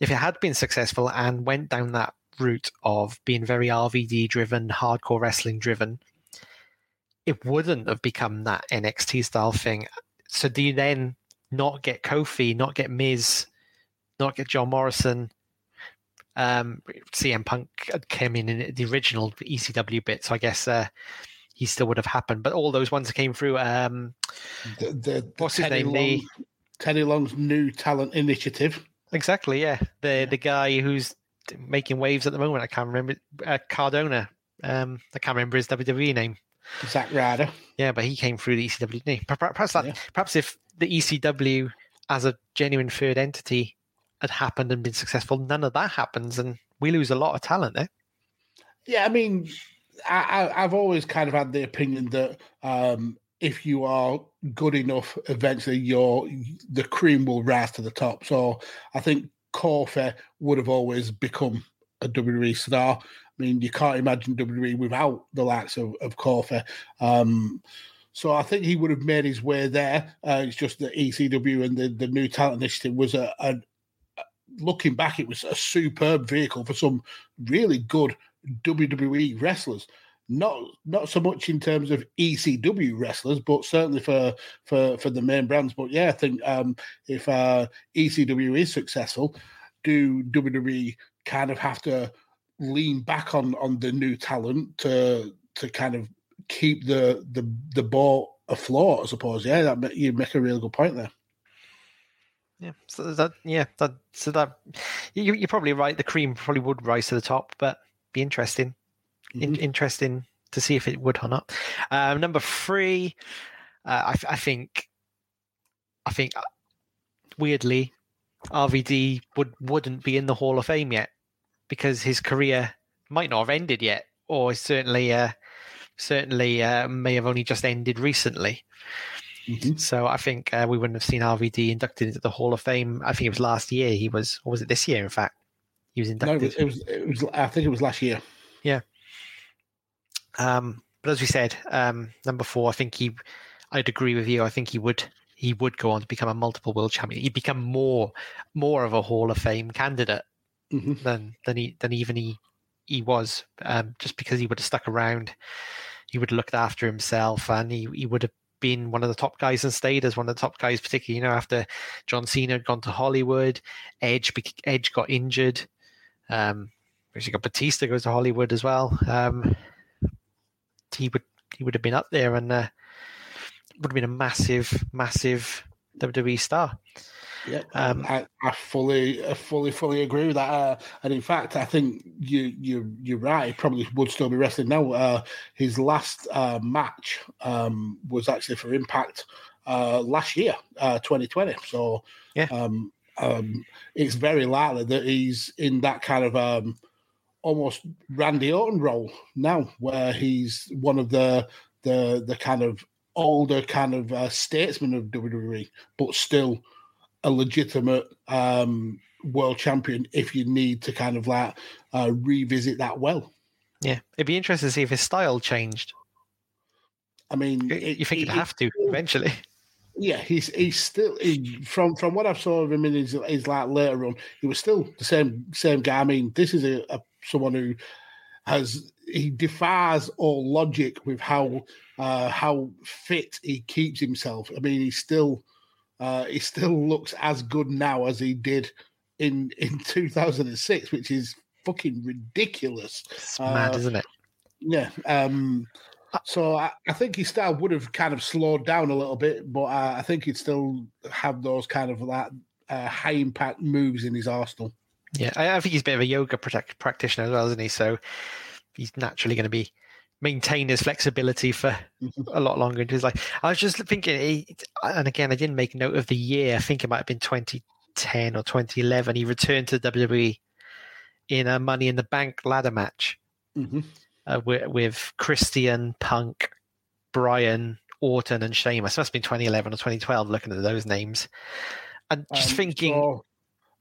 If it had been successful and went down that route of being very RVD driven, hardcore wrestling driven, it wouldn't have become that NXT style thing. So do you then not get Kofi, not get Miz, not get John Morrison? Um, CM Punk came in in the original ECW bit, so I guess uh, he still would have happened. But all those ones that came through, um, the, the, the What's his Teddy name? Long, The- Teddy Long's new talent initiative. Exactly, yeah. The the guy who's making waves at the moment, I can't remember uh, Cardona. Um, I can't remember his WWE name. Zack Ryder. Yeah, but he came through the ECW. Didn't he? Per- per- Perhaps that, Yeah. perhaps if the ECW as a genuine third entity had happened and been successful, none of that happens, and we lose a lot of talent there. Yeah, I mean, I, I've always kind of had the opinion that um, if you are good enough, eventually your the cream will rise to the top. So I think Kofi would have always become a WWE star. I mean, you can't imagine WWE without the likes of, of. Um, so I think he would have made his way there. Uh, it's just that ECW and the, the new talent initiative was a, a looking back, it was a superb vehicle for some really good WWE wrestlers. Not not so much in terms of ECW wrestlers, but certainly for for for the main brands. But yeah, I think um, if uh, ECW is successful, do WWE kind of have to lean back on on the new talent to to kind of keep the the the ball afloat? I suppose. Yeah, that you make a really good point there. Yeah, so that yeah, that so that you, you're probably right. The cream probably would rise to the top, but be interesting. In, interesting to see if it would or not. Um, number three, uh, I, I think, I think, uh, weirdly, RVD would wouldn't be in the Hall of Fame yet because his career might not have ended yet, or certainly, uh, certainly uh, may have only just ended recently. Mhm. So I think uh, we wouldn't have seen RVD inducted into the Hall of Fame. I think it was last year. He was, or was it this year? In fact, he was No, inducted. it was, it was it was I think it was last year. Yeah. Um, but as we said, um, number four, I think he, I'd agree with you. I think he would, he would go on to become a multiple world champion. He'd become more, more of a Hall of Fame candidate Mhm. than than he than even he he was. Um, just because he would have stuck around, he would have looked after himself, and he he would have been one of the top guys and stayed as one of the top guys, particularly you know after John Cena had gone to Hollywood, Edge Edge got injured. Um, actually got Batista goes to Hollywood as well. Um, he would he would have been up there and uh, would have been a massive, massive WWE star. Yeah, Um, I, I fully, I fully, fully agree with that. Uh, and in fact, I think you, you, you're right. He probably would still be wrestling now. Uh, his last uh, match um, was actually for Impact uh, last year, uh, 2020. So, Yeah. um, um, it's very likely that he's in that kind of um, almost Randy Orton role now, where he's one of the the the kind of older kind of uh, statesman of WWE, but still a legitimate um, world champion if you need to kind of like uh, revisit that well. Yeah, it'd be interesting to see if his style changed. I mean, You- it- you think he'd have to eventually? Yeah, he's he's still he, from from what I've saw of him in his, his like later on, he was still the same same guy. I mean, this is a, a someone who has he defies all logic with how uh, how fit he keeps himself. I mean, he's still uh, he still looks as good now as he did in in [laughs] 2006, which is fucking ridiculous. It's mad, Uh, isn't it? Yeah. Um, so I, I think his style would have kind of slowed down a little bit, but uh, I think he'd still have those kind of that uh, high impact moves in his arsenal. Yeah, I, I think he's a bit of a yoga protect, practitioner as well, isn't he? So he's naturally going to be maintain his flexibility for a lot longer into his life. I was just thinking, he, and again, I didn't make note of the year. I think it might have been 2010 or 2011. He returned to WWE in a Money in the Bank ladder match Mhm. uh, with, with Christian, Punk, Bryan, Orton, and Sheamus. Must have been 2011 or 2012. Looking at those names, and just Um, thinking. so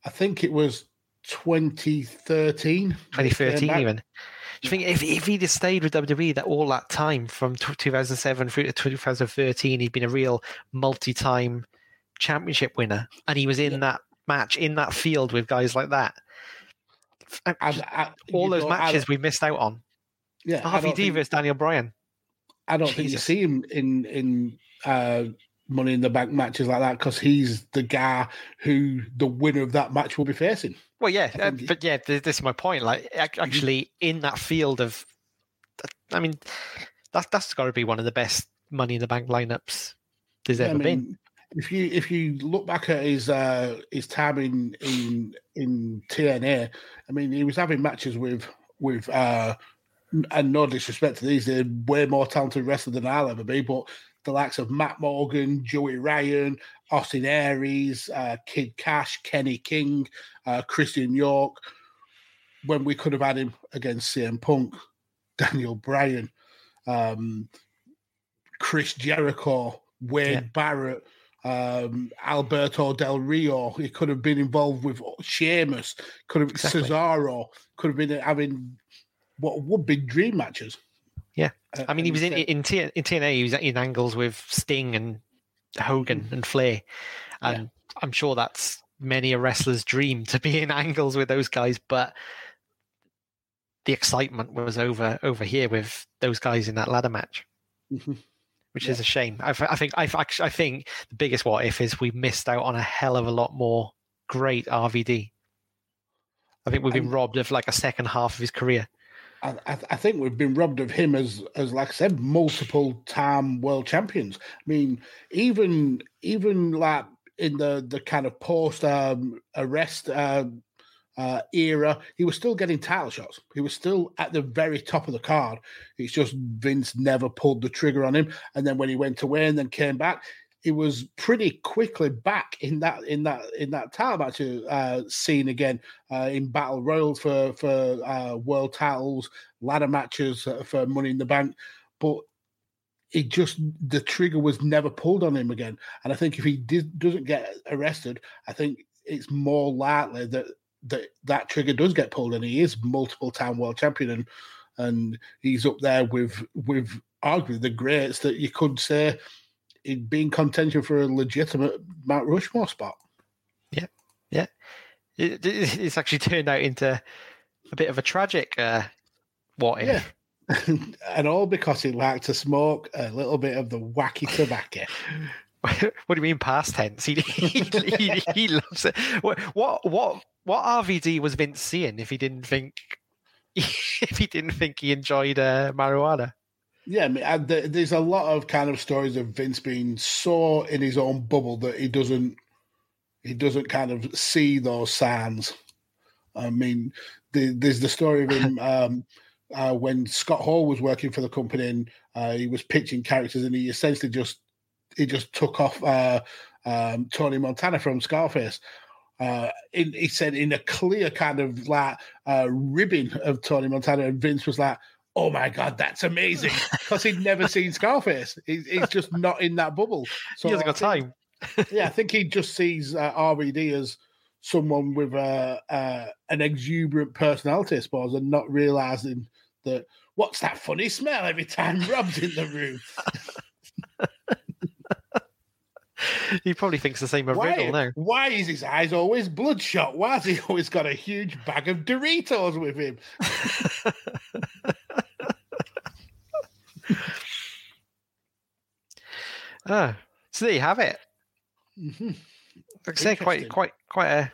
I think it was 2013. 2013 even. You think if, if he'd have stayed with WWE that all that time from 2007 through to 2013, he'd been a real multi-time championship winner, and he was in Yeah. that match in that field with guys like that. And, I, all those know, matches we missed out on. yeah, don't RVD versus Daniel Bryan. I don't think you see him in in uh, Money in the Bank matches like that because he's the guy who the winner of that match will be facing. Well, yeah, uh, but yeah, th- this is my point. Like, actually, in that field of, I mean, that that's got to be one of the best Money in the Bank lineups there's Yeah, ever I been. If you if you look back at his uh, his time in in in TNA, I mean, he was having matches with with uh, and no disrespect to these, they're way more talented wrestler than I'll ever be, but the likes of Matt Morgan, Joey Ryan, Austin Aries, uh, Kid Kash, Kenny King, uh, Christian York, when we could have had him against CM Punk, [laughs] Daniel Bryan, um, Chris Jericho, Wade Yeah. Barrett, um, Alberto Del Rio. He could have been involved with Sheamus, could have Exactly. Cesaro, could have been having what would be dream matches. Yeah. Uh, I mean, he was in in, T, in TNA. He was in angles with Sting and Hogan and Flair, Yeah. and I'm sure that's many a wrestler's dream to be in angles with those guys. But the excitement was over over here with those guys in that ladder match, Mhm. which is a shame. I, I think I, actually- I think the biggest what if is we missed out on a hell of a lot more great RVD. I think we've been And- robbed of like a second half of his career. I, I think we've been robbed of him as as like I said, multiple time world champions. I mean, even even like in the the kind of post um, arrest um, uh, era, he was still getting title shots. He was still at the very top of the card. It's just Vince never pulled the trigger on him. And then when he went away and then came back, he was pretty quickly back in that in that in that title match uh, scene again uh, in battle royal for for uh, world titles, ladder matches uh, for Money in the Bank, but it just the trigger was never pulled on him again. And I think if he did, doesn't get arrested, I think it's more likely that that that trigger does get pulled, and he is multiple time world champion, and and he's up there with with arguably the greats that you could say he'd be in contention for a legitimate Mount Rushmore spot. It, it- it's actually turned out into a bit of a tragic uh, what if. Yeah. [laughs] and all because he liked to smoke a little bit of the wacky tobacco. [laughs] what do you mean past tense? He he, he, he loves it. What what what what RVD was Vince seeing if he didn't think [laughs] if he didn't think he enjoyed uh, marijuana? Yeah, I mean, there's a lot of kind of stories of Vince being so in his own bubble that he doesn't he doesn't kind of see those signs. I mean, the, there's the story of him [laughs] um, uh, when Scott Hall was working for the company and uh, he was pitching characters, and he essentially just he just took off uh, um, Tony Montana from Scarface. Uh, in, he said in a clear kind of like uh, ribbing of Tony Montana, and Vince was like, "Oh my god, that's amazing!" [laughs] Because he'd never seen Scarface. He's, he's [laughs] just not in that bubble. So he hasn't got time. [laughs] yeah, I think he just sees uh, RVD as someone with a, uh, an exuberant personality, I suppose, and not realizing that what's that funny smell every time Rob's in the room. He probably thinks the same of Why, Riddle now. why is his eyes always bloodshot? Why has he always got a huge bag of Doritos with him? Oh, [laughs] so there you have it. Mhm. Like I say, quite, quite, quite a,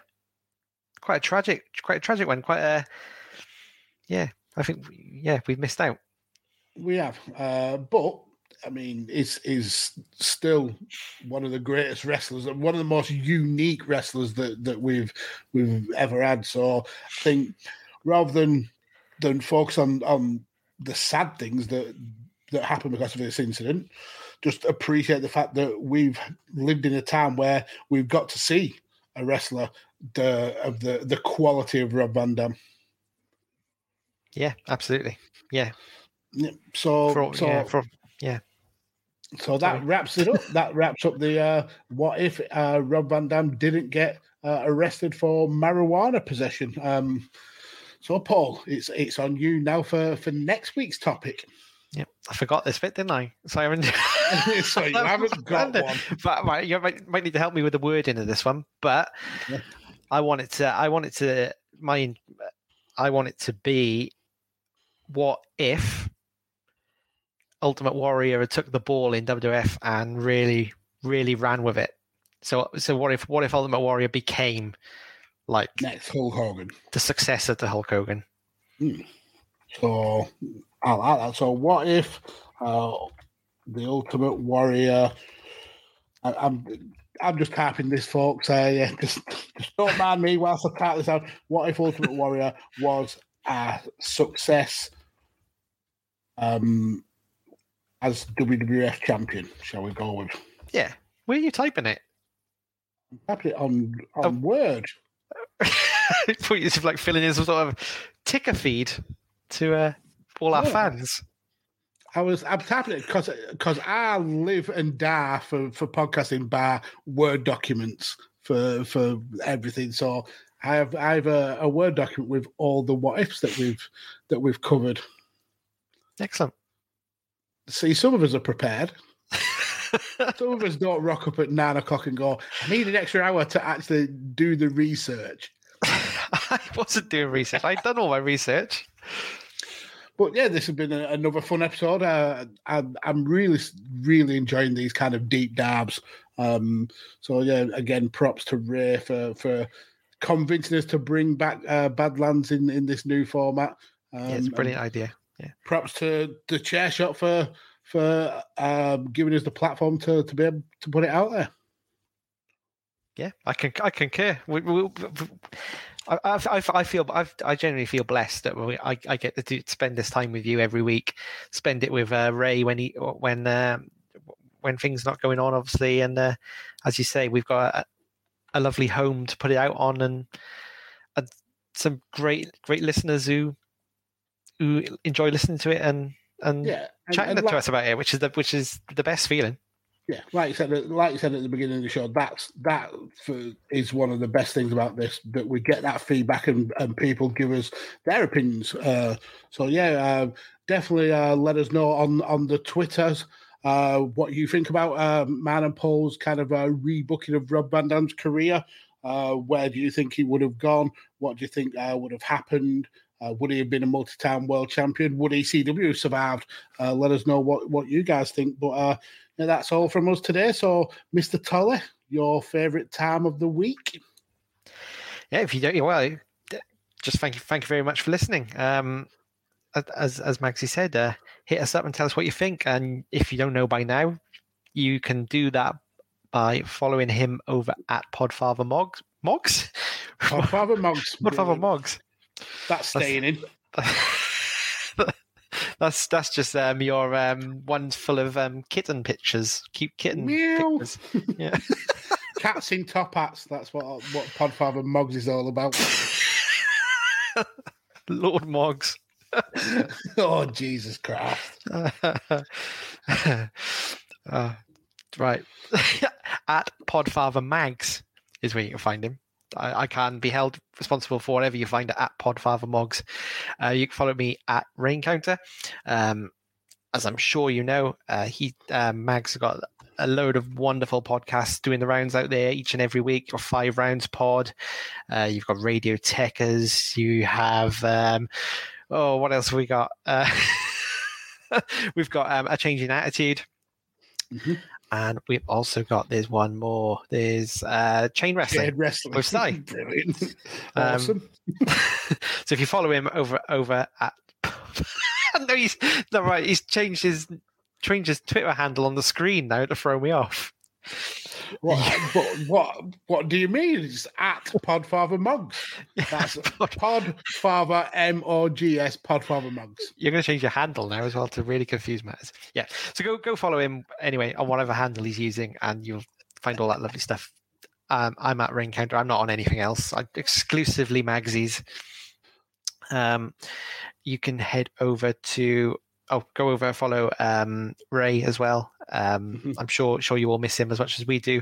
quite a tragic, quite a tragic one. Quite a, yeah. I think, yeah, we've missed out. We have, uh, but I mean, is is still one of the greatest wrestlers and one of the most unique wrestlers that that we've we've ever had. So I think rather than than focus on on the sad things that that happened because of this incident, just appreciate the fact that we've lived in a time where we've got to see a wrestler the of the the quality of Rob Van Dam. Yeah, absolutely. Yeah. So For, so yeah, for, yeah. So that Sorry. wraps it up. [laughs] that wraps up the uh, what if uh, Rob Van Dam didn't get uh, arrested for marijuana possession. Um, so Paul, it's it's on you now for for next week's topic. I forgot this bit, didn't I? So [laughs] I [laughs] haven't. so you haven't got one. But uh, right, you might, might need to help me with the wording of this one. But Yeah. I want it to. I want it to. My. I want it to be. What if Ultimate Warrior had took the ball in WWF and really, really ran with it? So, so what if what if Ultimate Warrior became like Next Hulk Hogan. the successor to Hulk Hogan? Hmm. So I like that. So what if uh, the Ultimate Warrior? I, I'm I'm just typing this, folks. Uh, yeah, [laughs] just, just don't mind me whilst I type this out. What if Ultimate Warrior was a success um, as WWF champion? Shall we go with? Yeah, where are you typing it? Type it on on Oh. Word. [laughs] Thought you like filling in some sort of ticker feed to uh, all our Yeah. fans. I was I'm typing it because because I live and die for for podcasting by Word documents for for everything. So I have I have a, a Word document with all the what ifs that we've that we've covered. Excellent. See, some of us are prepared. [laughs] Some of us don't rock up at nine o'clock and go, I need an extra hour to actually do the research. [laughs] I wasn't doing research. I'd done all my research. But yeah, this has been a, another fun episode. Uh, I'm, I'm really, really enjoying these kind of deep dives. Um, so yeah, again, props to Rey for for convincing us to bring back uh, Badlands in in this new format. Um, yeah, it's a brilliant idea. Yeah. Props to the Chairshot for for um, giving us the platform to to be able to put it out there. Yeah, I can I concur. We, we, I, I, I- I feel I've, I genuinely feel blessed that we, I, I get to do, spend this time with you every week. Spend it with uh, Rey when he when um when things not going on, obviously, and uh, as you say, we've got a, a lovely home to put it out on, and, and some great great listeners who who enjoy listening to it and and Yeah, and- chatting and to us about it, which is the which is the best feeling. Yeah, like you said, like you said at the beginning of the show, that's that for, is one of the best things about this that we get that feedback and, and people give us their opinions. Uh, so yeah, uh, definitely uh, let us know on on the twitters uh, what you think about uh, Man and Paul's kind of uh, rebooking of Rob Van Dam's career. Uh, where do you think he would have gone? What do you think would have happened? Uh, would he have been a multi-time world champion? Would ECW have survived? Uh, let us know what, what you guys think. But uh, yeah, that's all from us today. So, Mr. Tolley, your favourite time of the week? yeah, if you don't, well, just thank you, thank you very much for listening. Um, as as Magsy said, uh, hit us up and tell us what you think. And if you don't know by now, you can do that by following him over at Podfather Mogs. Mogs? Podfather Mogs. [laughs] Podfather Mogs. That's staying in. [laughs] that's that's just um, your um, ones full of um, kitten pictures, cute kitten Meow. pictures. Yeah. [laughs] Cats in top hats. That's what what Podfather Mogs is all about. [laughs] Lord Moggs. [laughs] oh Jesus Christ! uh, right, at Podfather Mags is where you can find him. I, I, can be held responsible for whatever you find at Podfather Mogs. Uh, you can follow me at Rain Counter. Um, as I'm sure you know, uh, he uh, Mags got a load of wonderful podcasts doing the rounds out there each and every week. Or five rounds pod. Uh, you've got Radio Techers. You have um, oh, what else have we got? Uh, [laughs] we've got um, a changing attitude. Mm-hmm. And we've also got there's one more. There's uh, chain wrestling. Chain wrestling. With Sly. [laughs] Brilliant. Awesome. Um, [laughs] so if you follow him over over at [laughs] no, he's no right. He's changed his changed his Twitter handle on the screen now to throw me off. What, what, what, what do you mean? It's at Podfather Mugs. [laughs] That's Podfather M O G S Podfather Mugs. You're going to change your handle now as well to really confuse matters. Yeah. So go go follow him anyway on whatever handle he's using, and you'll find all that lovely stuff. Um, I'm at Rain Counter. I'm not on anything else. I exclusively Magsies. Um, you can head over to oh go over and follow um, Rey as well. Um, mm-hmm. I'm sure sure you all miss him as much as we do.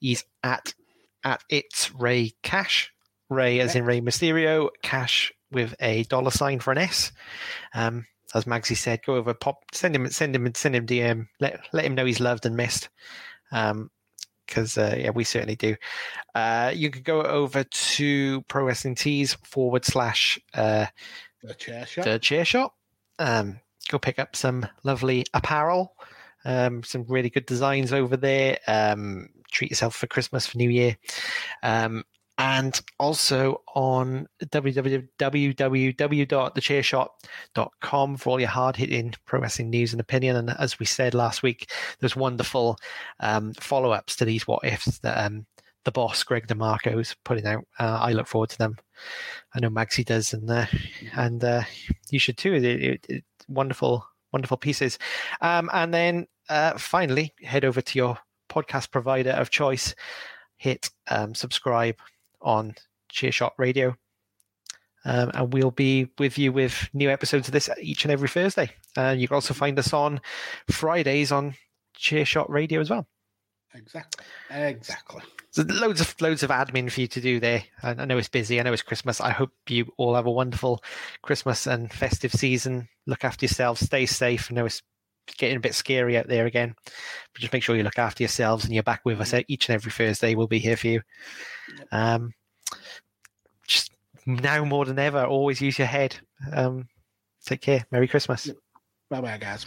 He's at at it's Rey Cash. Rey as in Rey Mysterio, Cash with a dollar sign for an S. Um, as Magsy said, go over, pop, send him, send him, send him DM. Let let him know he's loved and missed. Um, because uh, yeah, we certainly do. Uh, you can go over to Pro Wrestling Tees forward slash uh, the chair shop. The chair shop. Um, go pick up some lovely apparel. Um, some really good designs over there. Um, treat yourself for Christmas, for New Year. Um, and also on www.thechairshot.com for all your hard hitting pro wrestling news and opinion. And as we said last week, there's wonderful um, follow ups to these what ifs that um, the boss, Greg DeMarco, is putting out. Uh, I look forward to them. I know Magsy does, and uh, and uh, you should too. It, it, it, wonderful, wonderful pieces. Um, and then uh, finally, head over to your podcast provider of choice, hit um, subscribe on Chairshot Radio. Um, and we'll be with you with new episodes of this each and every Thursday. And you can also find us on Fridays on Chairshot Radio as well. Exactly. Exactly. So loads of loads of admin for you to do there. I, I know it's busy. I know it's Christmas. I hope you all have a wonderful Christmas and festive season. Look after yourselves. Stay safe. I know it's getting a bit scary out there again. But just make sure you look after yourselves and you're back with us mm-hmm. each and every Thursday. We'll be here for you. Um, just now more than ever, always use your head. Um, take care. Merry Christmas. Bye bye, guys.